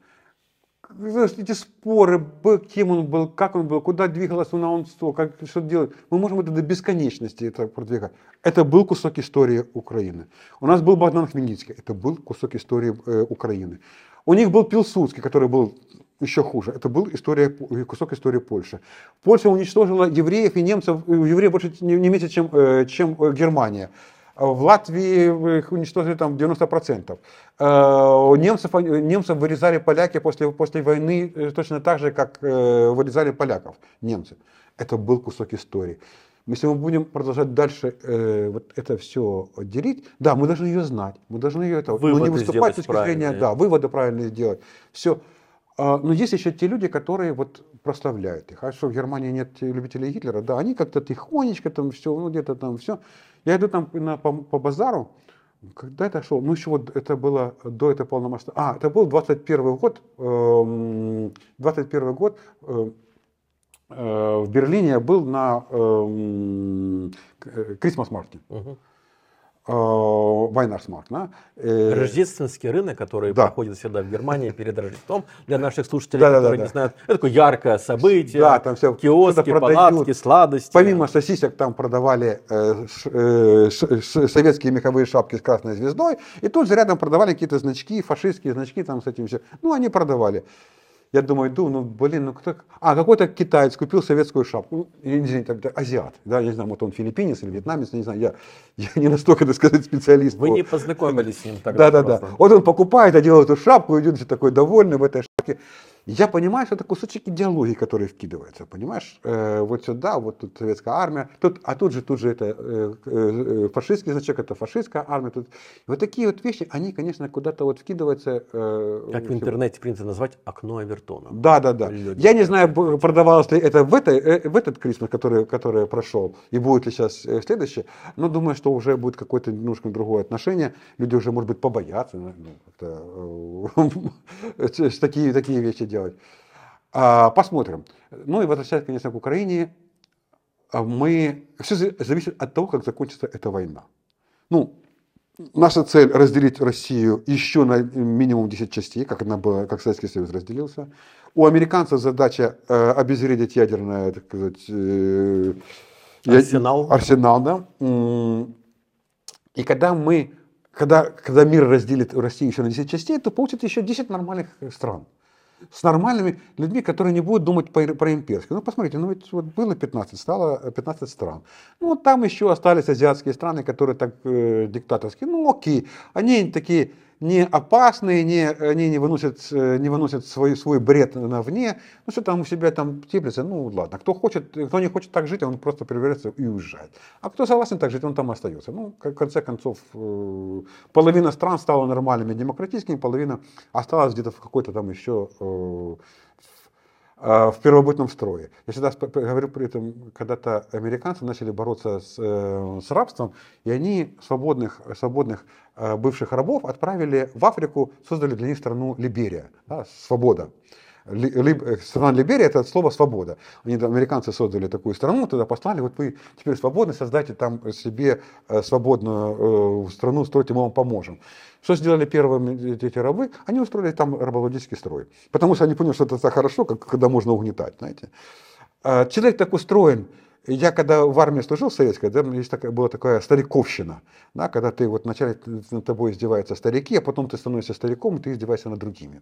B: эти споры, кем он был, как он был, куда двигалось на он как, что делать. Мы можем это до бесконечности это продвигать. Это был кусок истории Украины. У нас был Богдан Хмельницкий, это был кусок истории э, Украины. У них был Пилсудский, который был еще хуже. Это был история, кусок истории Польши. Польша уничтожила евреев и немцев, евреев больше не, меньше, чем, э, чем Германия. В Латвии их уничтожили там 90%. Э, немцев, немцев вырезали поляки после, после войны э, точно так же, как э, вырезали поляков немцы. Это был кусок истории. Если мы будем продолжать дальше э, вот это все делить, да, мы должны ее знать, мы должны ее это,
A: выводы
B: но не выступать с точки зрения, да, выводы правильные сделать. Все. А, но есть еще те люди, которые вот прославляют их. А что в Германии нет любителей Гитлера? Да, они как-то тихонечко там все, ну где-то там все. Я иду там на, по, по базару, когда это шел? Ну, еще вот это было до этого полномасштабного. А, это был 21 год. 21 эм, год э, э, в Берлине я был на Крисмас Марте. Угу. Вайнарсмарк. Да?
A: Э, Рождественский рынок, который да. проходит всегда в Германии перед Рождеством, для наших слушателей, да, которые да, не знают, это такое яркое событие, да, там все киоски, палатки, сладости.
B: Помимо сосисек там продавали э, э, советские меховые шапки с красной звездой, и тут же рядом продавали какие-то значки, фашистские значки там с этим все. Ну, они продавали. Я думаю, иду, ну, блин, ну кто... А, какой-то китаец купил советскую шапку. Знаю, это азиат. Да, я не знаю, вот он филиппинец или вьетнамец, не знаю, я, я не настолько, так сказать, специалист.
A: Вы по... не познакомились с ним тогда?
B: Да, да, да. Вот он покупает, одел эту шапку, идет такой довольный в этой шапке. Я понимаю, что это кусочек идеологии, который вкидывается, понимаешь? Э, вот сюда, вот тут советская армия, тут, а тут же, тут же это э, э, фашистский значок, это фашистская армия. Тут. Вот такие вот вещи, они, конечно, куда-то вот вкидываются.
A: Э, как в интернете принято назвать окно Авертона.
B: Да, да, да. Люди. Я не знаю, продавалось ли это в, этой, э, в этот Крисмас, который, который прошел, и будет ли сейчас э, следующий, но думаю, что уже будет какое-то немножко другое отношение. Люди уже, может быть, побоятся ну, э, такие, такие вещи делать делать. А, посмотрим. Ну и возвращаясь, конечно, к Украине, а, мы... Все зависит от того, как закончится эта война. Ну, наша цель разделить Россию еще на минимум 10 частей, как она была, как Советский Союз разделился. У американцев задача э, обезвредить ядерное, так сказать, э,
A: арсенал.
B: арсенал, да. И когда мы, когда, когда мир разделит Россию еще на 10 частей, то получится еще 10 нормальных стран с нормальными людьми, которые не будут думать про, про имперское. Ну, посмотрите, ну ведь вот было 15, стало 15 стран. Ну, там еще остались азиатские страны, которые так э, диктаторские. Ну, окей, они такие не опасные, не, они не выносят, э, не выносят свой, свой бред на вне, ну что там у себя там теплится, ну ладно, кто хочет, кто не хочет так жить, он просто превращается и уезжает. А кто согласен так жить, он там остается. Ну, в конце концов, э, половина стран стала нормальными, демократическими, половина осталась где-то в какой-то там еще э, в первобытном строе. Я всегда говорю при этом, когда-то американцы начали бороться с, с рабством, и они свободных, свободных бывших рабов отправили в Африку, создали для них страну Либерия, да, свобода. Ли, страна Либерия это от слова свобода. Они, американцы создали такую страну, туда послали, вот вы теперь свободны, создайте там себе свободную страну, стройте, мы вам поможем. Что сделали первые эти рабы? Они устроили там рабовладельческий строй. Потому что они поняли, что это так хорошо, как, когда можно угнетать. Знаете. А человек так устроен. Я когда в армии служил советской, да, есть такая, была такая стариковщина, да, когда ты вот вначале над тобой издеваются старики, а потом ты становишься стариком, и ты издеваешься над другими.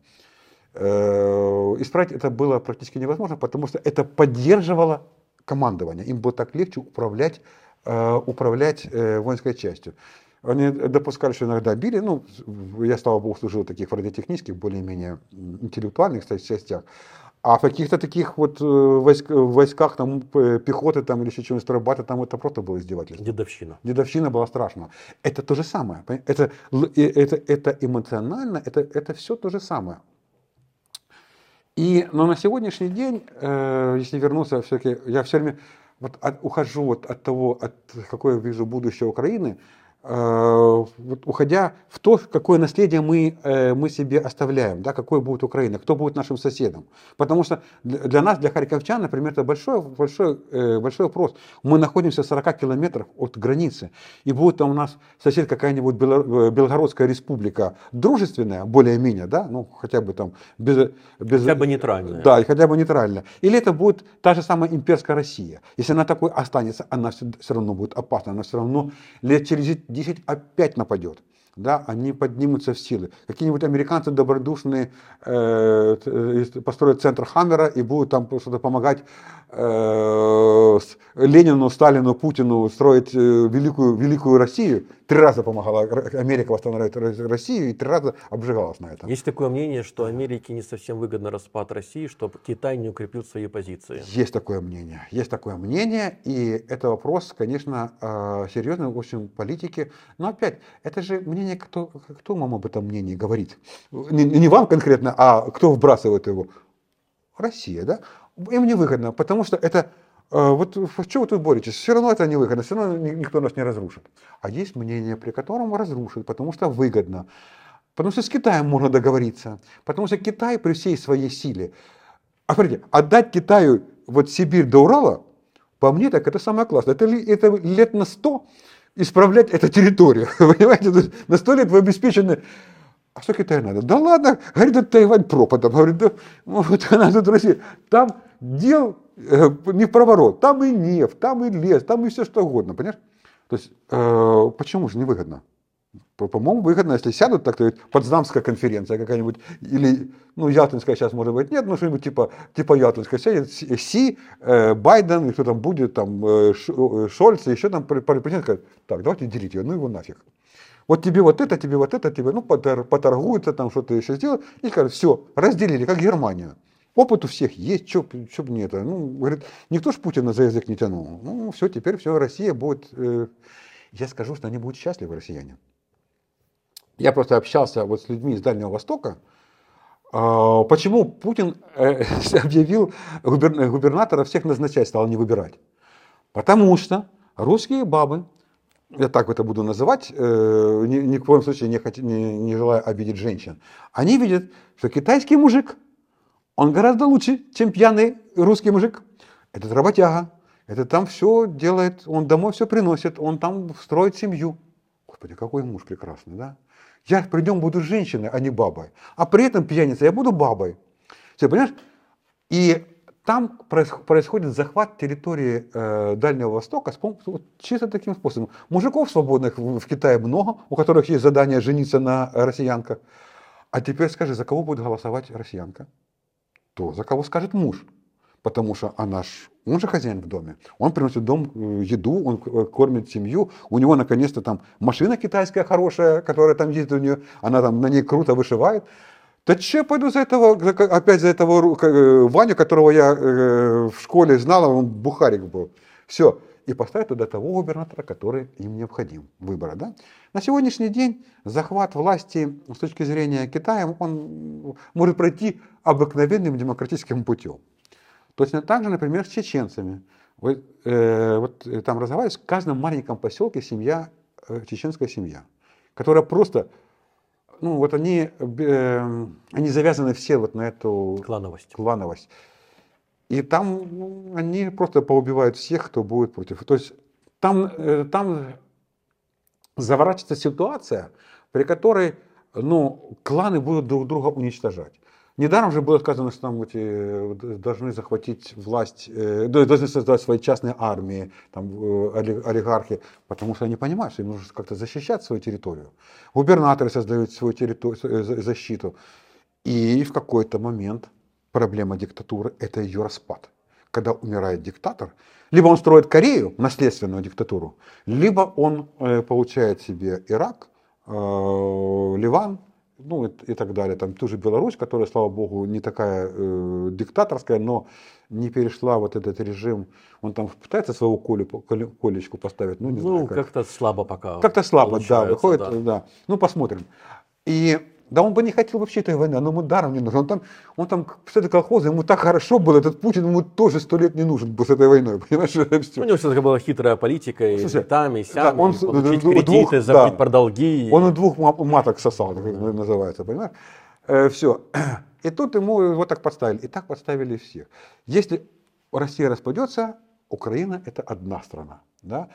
B: Э, исправить это было практически невозможно, потому что это поддерживало командование. Им было так легче управлять, э, управлять э, воинской частью. Они допускали, что иногда били. Ну, я, слава богу, служил в таких радиотехнических, более-менее интеллектуальных кстати, частях. А в каких-то таких вот войск, войсках, там, пехоты там, или еще чего-нибудь, стройбата, там это просто было издевательство.
A: Дедовщина.
B: Дедовщина была страшна. Это то же самое. Это, это, это эмоционально, это, это все то же самое. И, но на сегодняшний день, э, если вернуться, все-таки я все время вот от, ухожу вот от того, от какое вижу будущее Украины, вот, уходя в то, какое наследие мы, э, мы себе оставляем, да, какой будет Украина, кто будет нашим соседом. Потому что для нас, для харьковчан, например, это большой, большой, э, большой вопрос. Мы находимся в 40 километрах от границы, и будет там у нас сосед какая-нибудь Белгородская республика, дружественная, более-менее, да, ну, хотя бы там без... без
A: хотя бы нейтральная.
B: Да, хотя бы нейтральная. Или это будет та же самая имперская Россия. Если она такой останется, она все равно будет опасна, она все равно лет через 10 опять нападет. Да, они поднимутся в силы. Какие-нибудь американцы добродушные э, построят центр Хаммера и будут там что-то помогать э, Ленину, Сталину, Путину строить э, великую, великую Россию. Три раза помогала Америка восстанавливать Россию и три раза обжигалась на этом.
A: Есть такое мнение, что Америке не совсем выгодно распад России, чтобы Китай не укрепил свои позиции.
B: Есть такое мнение. Есть такое мнение. И это вопрос, конечно, э, серьезный в общем политике. Но опять, это же мнение, кто, кто вам об этом мнении говорит? Не, не вам конкретно, а кто вбрасывает его? Россия, да? Им невыгодно, потому что это э, вот чем вы тут боретесь? Все равно это невыгодно, все равно никто нас не разрушит. А есть мнение, при котором разрушит, потому что выгодно. Потому что с Китаем можно договориться. Потому что Китай при всей своей силе. А смотрите, отдать Китаю вот Сибирь до Урала, по мне так это самое классное. Это, это лет на сто исправлять эту территорию. Понимаете, на сто лет вы обеспечены а что Китаю надо? Да ладно, говорит, это Тайвань пропадом. Говорит, да, вот она тут Россия. Там дел э, не в проворот. Там и нефть, там и лес, там и все что угодно. Понимаешь? То есть, э, почему же невыгодно? По-моему, выгодно, если сядут так-то Потсдамская конференция какая-нибудь, или, ну, Ялтинская сейчас, может быть, нет, но что-нибудь типа, типа Ялтинская сядет, Си, э, Байден, и кто там будет, там, э, э Шольц, и еще там президент скажет, так, давайте делить ее, ну его нафиг. Вот тебе вот это, тебе вот это, тебе, ну, поторгуются, там что-то еще сделают, и скажут, все, разделили, как Германию. Опыт у всех есть, что бы не это. Ну, говорит, никто ж Путина за язык не тянул. Ну, все, теперь все, Россия будет... Э, я скажу, что они будут счастливы, россияне. Я просто общался вот с людьми из Дальнего Востока, э, Почему Путин э, объявил губернатора всех назначать, стал не выбирать? Потому что русские бабы я так это буду называть, э, ни, ни в коем случае не, хот, не, не желая обидеть женщин, они видят, что китайский мужик, он гораздо лучше, чем пьяный русский мужик. Этот работяга, это там все делает, он домой все приносит, он там строит семью. Господи, какой муж прекрасный, да? Я придем буду женщиной, а не бабой. А при этом пьяница, я буду бабой. Все, понимаешь? И там происходит захват территории э, Дальнего Востока с помощью, вот, чисто таким способом. Мужиков свободных в, в Китае много, у которых есть задание жениться на россиянках. А теперь скажи, за кого будет голосовать россиянка? То, за кого скажет муж. Потому что она ж, он же хозяин в доме. Он приносит дом э, еду, он кормит семью. У него наконец-то там машина китайская хорошая, которая там ездит у нее. Она там на ней круто вышивает. Да че пойду за этого, опять за этого э, Ваню, которого я э, в школе знал, он бухарик был. Все. И поставить туда того губернатора, который им необходим. Выбора, да? На сегодняшний день захват власти с точки зрения Китая, он может пройти обыкновенным демократическим путем. Точно так же, например, с чеченцами. Вот, э, вот э, там разговаривают, в каждом маленьком поселке семья, э, чеченская семья, которая просто ну вот они, э, они завязаны все вот на эту
A: клановость.
B: клановость. И там ну, они просто поубивают всех, кто будет против. То есть там, э, там заворачивается ситуация, при которой ну, кланы будут друг друга уничтожать. Недаром же было сказано, что там эти, э, должны захватить власть, э, должны создать свои частные армии, там, э, олигархи, потому что они понимают, что им нужно как-то защищать свою территорию. Губернаторы создают свою территорию, защиту. И в какой-то момент проблема диктатуры – это ее распад. Когда умирает диктатор, либо он строит Корею, наследственную диктатуру, либо он получает себе Ирак, Ливан, ну и, и так далее. Там ту же Беларусь, которая, слава богу, не такая э, диктаторская, но не перешла вот этот режим. Он там пытается свою колю, колечку поставить, ну не
A: ну, знаю. как-то слабо пока.
B: Как-то слабо, да, выходит, да. да. Ну посмотрим. И да он бы не хотел вообще этой войны, но ему даром не нужно. Он там, он там с этой колхоза, ему так хорошо было, этот Путин ему тоже сто лет не нужен был с этой войной, понимаешь?
A: Все. У него все-таки была хитрая политика, и Слушай, там, и сям, да, он, и получить двух, кредиты, закрыть да, про долги.
B: Он и двух маток сосал, это называется, понимаешь? Э, все. И тут ему его так подставили. И так подставили всех. Если Россия распадется, Украина это одна страна. Да?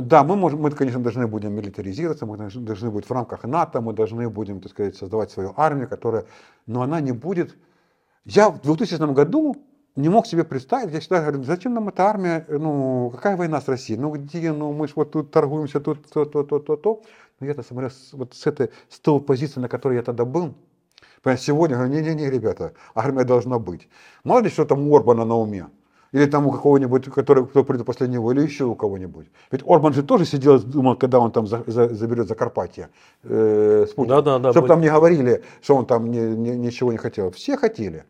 B: Да, мы, можем, мы, конечно, должны будем милитаризироваться, мы должны быть в рамках НАТО, мы должны будем, так сказать, создавать свою армию, которая, но она не будет... Я в 2000 году не мог себе представить, я всегда говорю, зачем нам эта армия, ну, какая война с Россией, ну, где, ну, мы же вот тут торгуемся, тут то, то, то, то, то. Но я-то смотрю, вот с этой, с той позиции, на которой я тогда был, Сегодня говорю, не-не-не, ребята, армия должна быть. Мало ли, что там у Орбана на уме. Или там у какого-нибудь, который, кто придет после него, или еще у кого-нибудь. Ведь Орбан же тоже сидел, думал, когда он там за, за, заберет Закарпатье э, с Да, да, да. Чтобы будет. там не говорили, что он там не, не, ничего не хотел. Все хотели.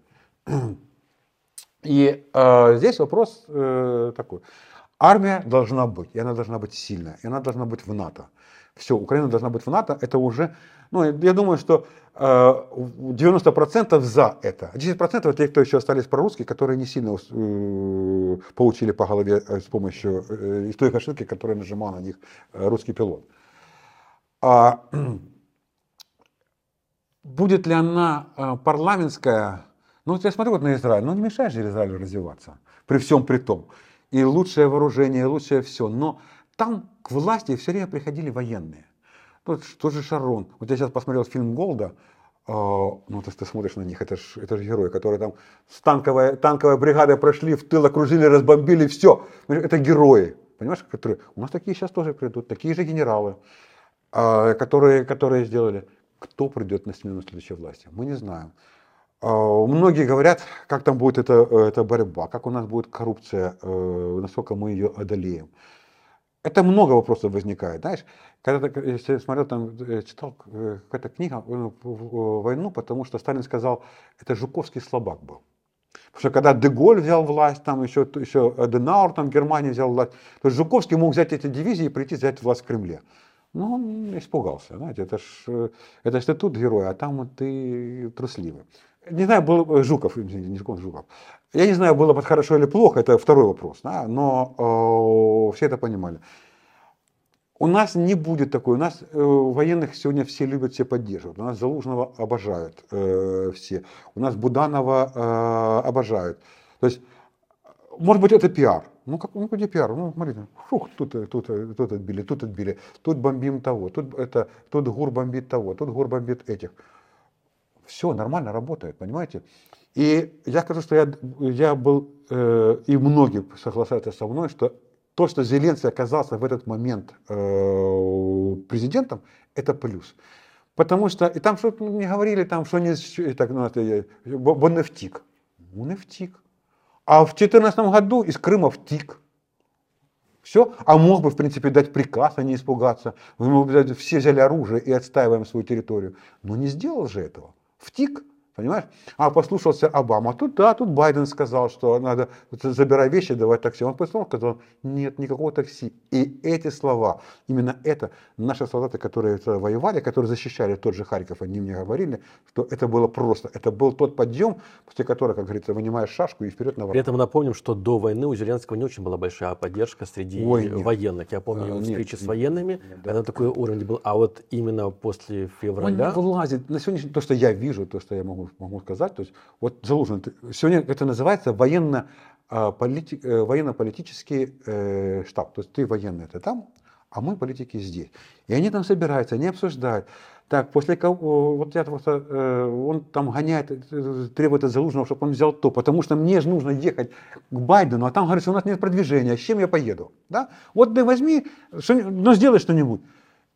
B: И э, здесь вопрос э, такой. Армия должна быть, и она должна быть сильная, и она должна быть в НАТО. Все, Украина должна быть в НАТО, это уже, ну, я думаю, что 90% за это. 10% это те, кто еще остались прорусские, которые не сильно э, получили по голове э, с помощью э, той ошибки, которую нажимал на них русский пилот. А, будет ли она парламентская? Ну, я смотрю вот на Израиль, ну не мешает же Израилю развиваться, при всем при том. И лучшее вооружение, и лучшее все. Но там к власти все время приходили военные. Ну, тот же Шарон. Вот я сейчас посмотрел фильм Голда, э, ну, ты, ты смотришь на них, это же это герои, которые там с танковой, танковой бригадой прошли, в тыл окружили, разбомбили, все. Это герои, понимаешь, которые... У нас такие сейчас тоже придут, такие же генералы, э, которые, которые сделали. Кто придет на смену следующей власти? Мы не знаем. Э, многие говорят, как там будет эта, эта борьба, как у нас будет коррупция, э, насколько мы ее одолеем. Это много вопросов возникает, знаешь. Когда если смотрел, там, э, читал э, какая-то книга э, «Войну», потому что Сталин сказал, это Жуковский слабак был. Потому что когда Деголь взял власть, там еще, еще Денаур, там Германия взял власть, то Жуковский мог взять эти дивизии и прийти взять власть в Кремле. Но он испугался, знаете, это ж, это ж ты тут герой, а там ты трусливый. Не знаю, был Жуков, не Жуков, Жуков. Я не знаю, было бы хорошо или плохо, это второй вопрос, да, но э, все это понимали. У нас не будет такой. У нас э, военных сегодня все любят, все поддерживают. У нас Залужного обожают э, все. У нас Буданова э, обожают. То есть, может быть, это пиар. Ну, как, ну, где пиар? Ну, смотрите, фух, тут, тут, тут отбили, тут отбили, тут бомбим того, тут, это, тут ГУР бомбит того, тут ГУР бомбит этих. Все нормально работает, понимаете? И я скажу, что я, я был, э, и многие согласятся со мной, что то, что Зеленский оказался в этот момент э, президентом, это плюс. Потому что, и там что-то мне говорили, там, что они, так, ну, это, он не втик. Он не втик. А в 2014 году из Крыма втик. Все. А мог бы, в принципе, дать приказ, а не испугаться. Мы все взяли оружие и отстаиваем свою территорию. Но не сделал же этого. Втик. Понимаешь? А послушался Обама. Тут да, тут Байден сказал, что надо забирай вещи, давай такси. Он послушал, сказал, нет, никакого такси. И эти слова, именно это наши солдаты, которые воевали, которые защищали тот же Харьков, они мне говорили, что это было просто. Это был тот подъем, после которого, как говорится, вынимаешь шашку и вперед на
A: врага. При этом напомним, что до войны у Зеленского не очень была большая поддержка среди Ой, военных. Я помню его а, встречи нет, с военными, нет, да. это такой уровень был. А вот именно после февраля...
B: Он вылазит. На сегодняшний то, что я вижу, то, что я могу могу, сказать. То есть, вот Залужный, сегодня это называется военно, а, полити, э, военно-политический э, штаб. То есть ты военный, это там, а мы политики здесь. И они там собираются, они обсуждают. Так, после кого, вот я просто, э, он там гоняет, требует от Залужного, чтобы он взял то, потому что мне же нужно ехать к Байдену, а там, говорится, у нас нет продвижения, с чем я поеду? Да? Вот ты возьми, ну сделай что-нибудь.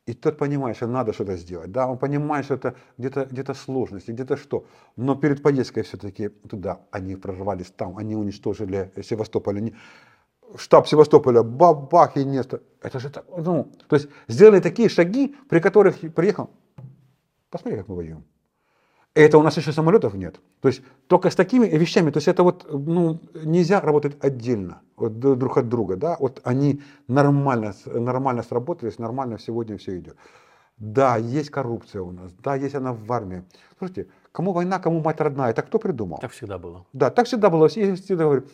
B: И тот понимает, что надо что-то сделать. Да, он понимает, что это где-то где сложности, где-то что. Но перед поездкой все-таки туда они прорвались там, они уничтожили Севастополь. Они... Штаб Севастополя, бабах и нет. Это же так, ну, то есть сделали такие шаги, при которых приехал. Посмотри, как мы воюем. Это у нас еще самолетов нет. То есть только с такими вещами, то есть это вот, ну, нельзя работать отдельно вот, друг от друга, да, вот они нормально, нормально сработались, нормально сегодня все идет. Да, есть коррупция у нас, да, есть она в армии. Слушайте, кому война, кому мать родная, это кто придумал?
A: Так всегда было.
B: Да, так всегда было. Я всегда говорю,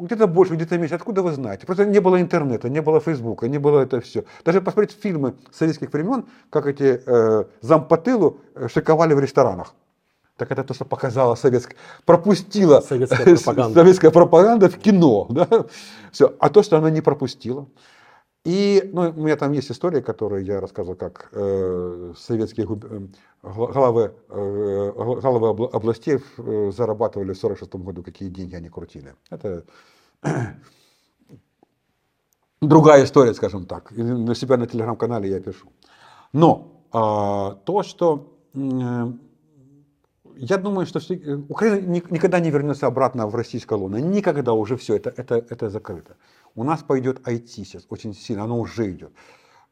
B: где-то больше, где-то меньше. Откуда вы знаете? Просто не было интернета, не было фейсбука, не было это все. Даже посмотреть фильмы советских времен, как эти э, зампотылу э, шиковали в ресторанах. Так это то, что показала советская, пропустила советская пропаганда, советская пропаганда в кино. Да? Все. А то, что она не пропустила. И ну, у меня там есть история, которую я рассказывал, как э, советские э, главы, э, главы областей э, зарабатывали в 1946 году, какие деньги они крутили. Это другая история, скажем так. На себя на телеграм-канале я пишу. Но э, то, что я думаю, что все, Украина никогда не вернется обратно в российское лоно. Никогда уже все, это, это, это закрыто. У нас пойдет IT сейчас очень сильно, оно уже идет.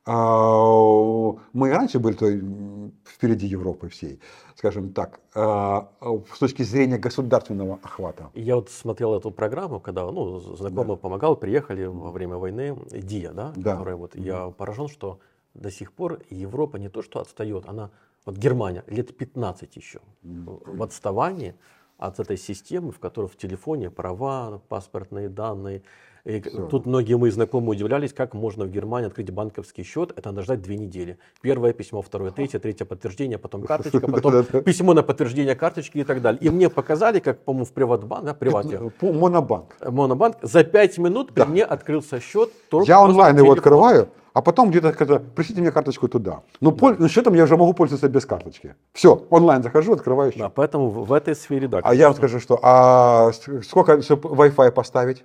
B: А, мы раньше были впереди Европы всей, скажем так, а, с точки зрения государственного охвата.
A: Я вот смотрел эту программу, когда ну, знакомый да. помогал, приехали во время войны, ДИА, да, да. которая вот, я поражен, что до сих пор Европа не то что отстает, она, вот Германия, лет 15 еще в отставании от этой системы, в которой в телефоне права, паспортные данные, и тут многие мои знакомые удивлялись, как можно в Германии открыть банковский счет. Это надо ждать две недели. Первое письмо, второе, третье, третье подтверждение, потом карточка, потом письмо на подтверждение карточки и так далее. И мне показали, как, по-моему, в Приватбанк, да, Привате.
B: Монобанк.
A: Монобанк. За пять минут при мне открылся счет.
B: Я онлайн его открываю. А потом где-то сказать, пришлите мне карточку туда. Ну, да. пол... счетом я уже могу пользоваться без карточки. Все, онлайн захожу, открываю счет.
A: Да, поэтому в этой сфере, да.
B: А я вам скажу, что, а сколько, Wi-Fi поставить?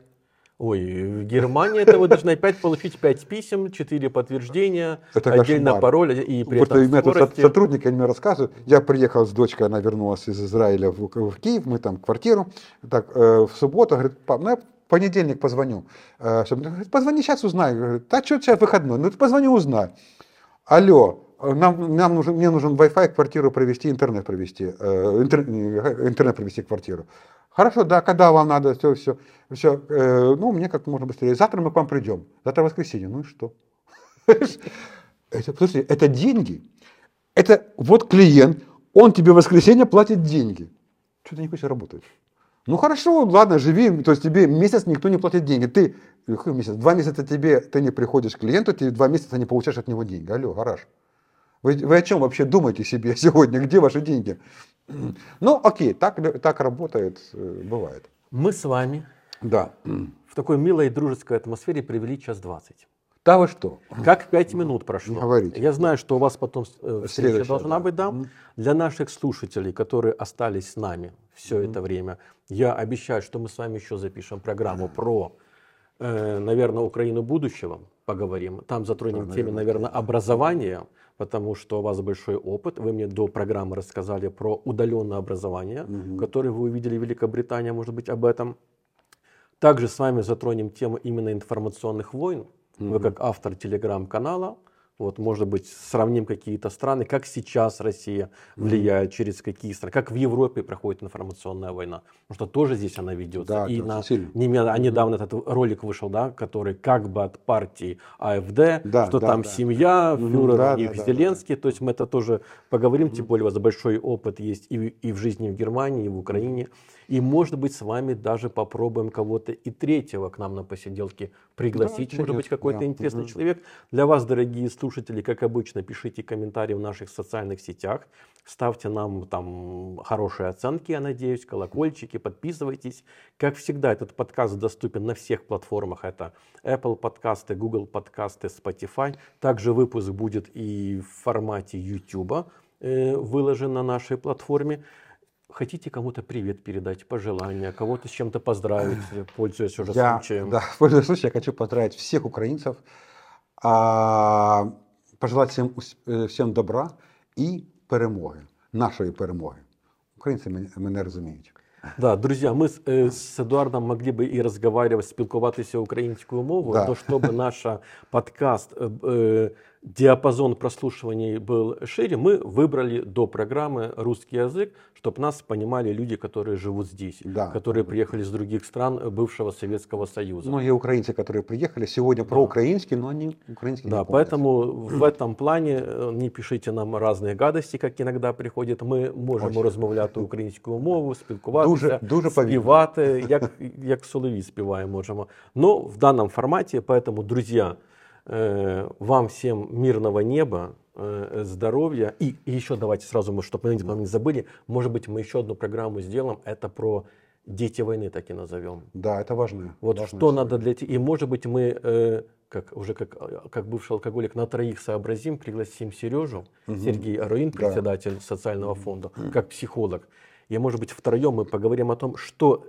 A: Ой, в Германии это вы должны опять получить 5 писем, 4 подтверждения, это отдельно кошмар. пароль и при
B: этом вот скорости... сотрудники мне рассказывают. Я приехал с дочкой, она вернулась из Израиля в, в Киев, мы там квартиру. Так, э, в субботу, говорит, пап, ну я понедельник позвоню. Э, говорит, позвони сейчас узнай. Говорит, да что сейчас выходной? Ну ты позвони узнай. Алло, нам, нам нужен, мне нужен Wi-Fi квартиру провести, интернет провести, э, интер, э, интернет провести квартиру. Хорошо, да, когда вам надо, все, все, все, э, ну, мне как можно быстрее. Завтра мы к вам придем. Завтра воскресенье. Ну и что? Это, подожди, это деньги. Это вот клиент, он тебе в воскресенье платит деньги. Что ты не хочешь работать? Ну хорошо, ладно, живи, то есть тебе месяц никто не платит деньги. Ты, какой месяц? Два месяца тебе, ты не приходишь к клиенту, ты два месяца не получаешь от него деньги. Алло, гараж. Вы, вы о чем вообще думаете себе сегодня? Где ваши деньги? Ну, окей, так, так работает, э, бывает.
A: Мы с вами
B: да.
A: в такой милой дружеской атмосфере провели час двадцать.
B: Да вы что?
A: Как пять минут прошло.
B: Говорите.
A: Я знаю, что у вас потом э, встреча должна да. быть, да. Для наших слушателей, которые остались с нами все mm-hmm. это время, я обещаю, что мы с вами еще запишем программу про, э, наверное, Украину будущего, поговорим. Там затронем да, темы, наверное, образования потому что у вас большой опыт. Вы мне до программы рассказали про удаленное образование, угу. которое вы увидели в Великобритании, может быть, об этом. Также с вами затронем тему именно информационных войн. Угу. Вы как автор телеграм-канала вот, может быть, сравним какие-то страны, как сейчас Россия влияет, mm-hmm. через какие страны, как в Европе проходит информационная война. Потому что тоже здесь она ведется.
B: Да,
A: и
B: на,
A: немедленно, mm-hmm. недавно этот ролик вышел, да, который как бы от партии АФД, да, что да, там да. семья, фюрер да, и да, Зеленский. Да, да. То есть мы это тоже поговорим, mm-hmm. тем более у вас большой опыт есть и, и в жизни в Германии, и в Украине. Mm-hmm. И, может быть, с вами даже попробуем кого-то и третьего к нам на посиделке пригласить. Да, может быть, какой-то да. интересный угу. человек. Для вас, дорогие слушатели, как обычно, пишите комментарии в наших социальных сетях. Ставьте нам там хорошие оценки, я надеюсь, колокольчики, подписывайтесь. Как всегда, этот подкаст доступен на всех платформах. Это Apple подкасты, Google подкасты, Spotify. Также выпуск будет и в формате YouTube э, выложен на нашей платформе Хотите кому-то привет передать, пожелания, кого-то с чем-то поздравить, пользуясь уже
B: я,
A: случаем?
B: Да, пользуясь случаем, я хочу поздравить всех украинцев, а, пожелать всем, э, всем добра и перемоги, нашої перемоги. Українці мене розуміють.
A: Да, друзья, мы с, э, с Эдуардом могли бы и разговаривать, спілкуватися українською мовою, да. но чтобы наш подкаст э, э, диапазон прослушиваний был шире, мы выбрали до программы русский язык, чтобы нас понимали люди, которые живут здесь, да. которые приехали из других стран бывшего Советского Союза.
B: Многие украинцы, которые приехали, сегодня да. проукраинские, но они украинские
A: Да, поэтому в этом плане э, не пишите нам разные гадости, как иногда приходят. Мы можем Очень. розмовляти українською мовою, спілкуватися, дуже, дуже співати, як, як солові співаємо можемо. Но в данном формате, поэтому, друзья, Э, вам всем мирного неба, э, здоровья. И, и еще давайте сразу, мы, чтобы мы не забыли, может быть, мы еще одну программу сделаем. Это про дети войны, так и назовем.
B: Да, это важно.
A: Вот
B: важно
A: что надо для И может быть, мы, э, как уже как, как бывший алкоголик, на троих сообразим, пригласим Сережу, угу. Сергей Аруин, председатель да. социального фонда, как психолог. И, может быть, втроем мы поговорим о том, что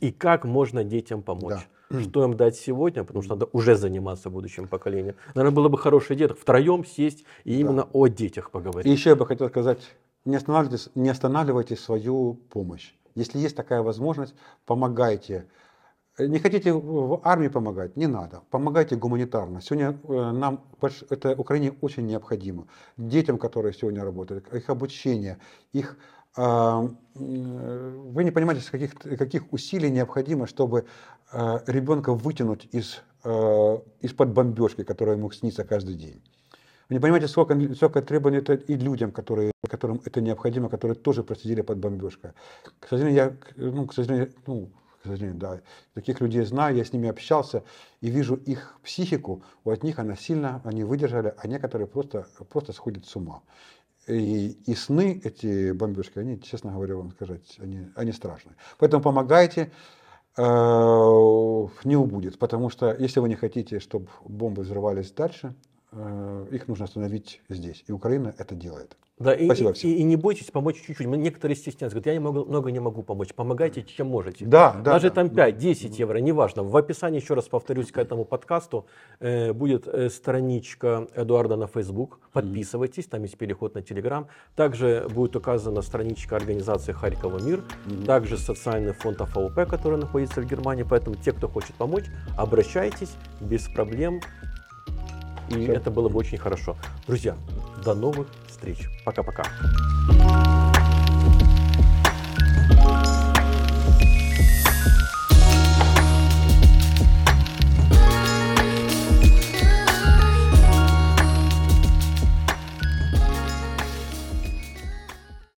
A: и как можно детям помочь. Да что им дать сегодня, потому что надо уже заниматься будущим поколением. Наверное, было бы хорошая идея втроем сесть и именно да. о детях поговорить.
B: И еще я бы хотел сказать не останавливайте, не останавливайте свою помощь. Если есть такая возможность, помогайте. Не хотите в армии помогать? Не надо. Помогайте гуманитарно. Сегодня э, нам это Украине очень необходимо. Детям, которые сегодня работают, их обучение, их вы не понимаете, каких, каких усилий необходимо, чтобы э, ребенка вытянуть из, э, из-под бомбежки, которая ему снится каждый день. Вы не понимаете, сколько, сколько требований это и людям, которые, которым это необходимо, которые тоже просидели под бомбежкой. К сожалению, я, ну, к сожалению, ну, к сожалению, да, таких людей знаю, я с ними общался и вижу их психику, у от них она сильно, они выдержали, а некоторые просто, просто сходят с ума. И, и сны, эти бомбежки, они, честно говоря, вам сказать, они, они страшные. Поэтому помогайте, э, не убудет. Потому что если вы не хотите, чтобы бомбы взрывались дальше, их нужно остановить здесь. И Украина это делает.
A: Да, Спасибо и, всем. И, и не бойтесь помочь чуть-чуть. Некоторые стесняются, говорят, я не могу, много не могу помочь. Помогайте, чем можете.
B: Да, да.
A: Даже
B: да,
A: там 5-10 да. евро, неважно. В описании, еще раз повторюсь, к этому подкасту э, будет э, страничка Эдуарда на Facebook. Подписывайтесь, там есть переход на Telegram. Также будет указана страничка организации Харькова Мир. Mm-hmm. Также социальный фонд АФОП, который находится в Германии. Поэтому те, кто хочет помочь, обращайтесь без проблем. И Все. это было бы очень хорошо. Друзья, до новых встреч. Пока-пока.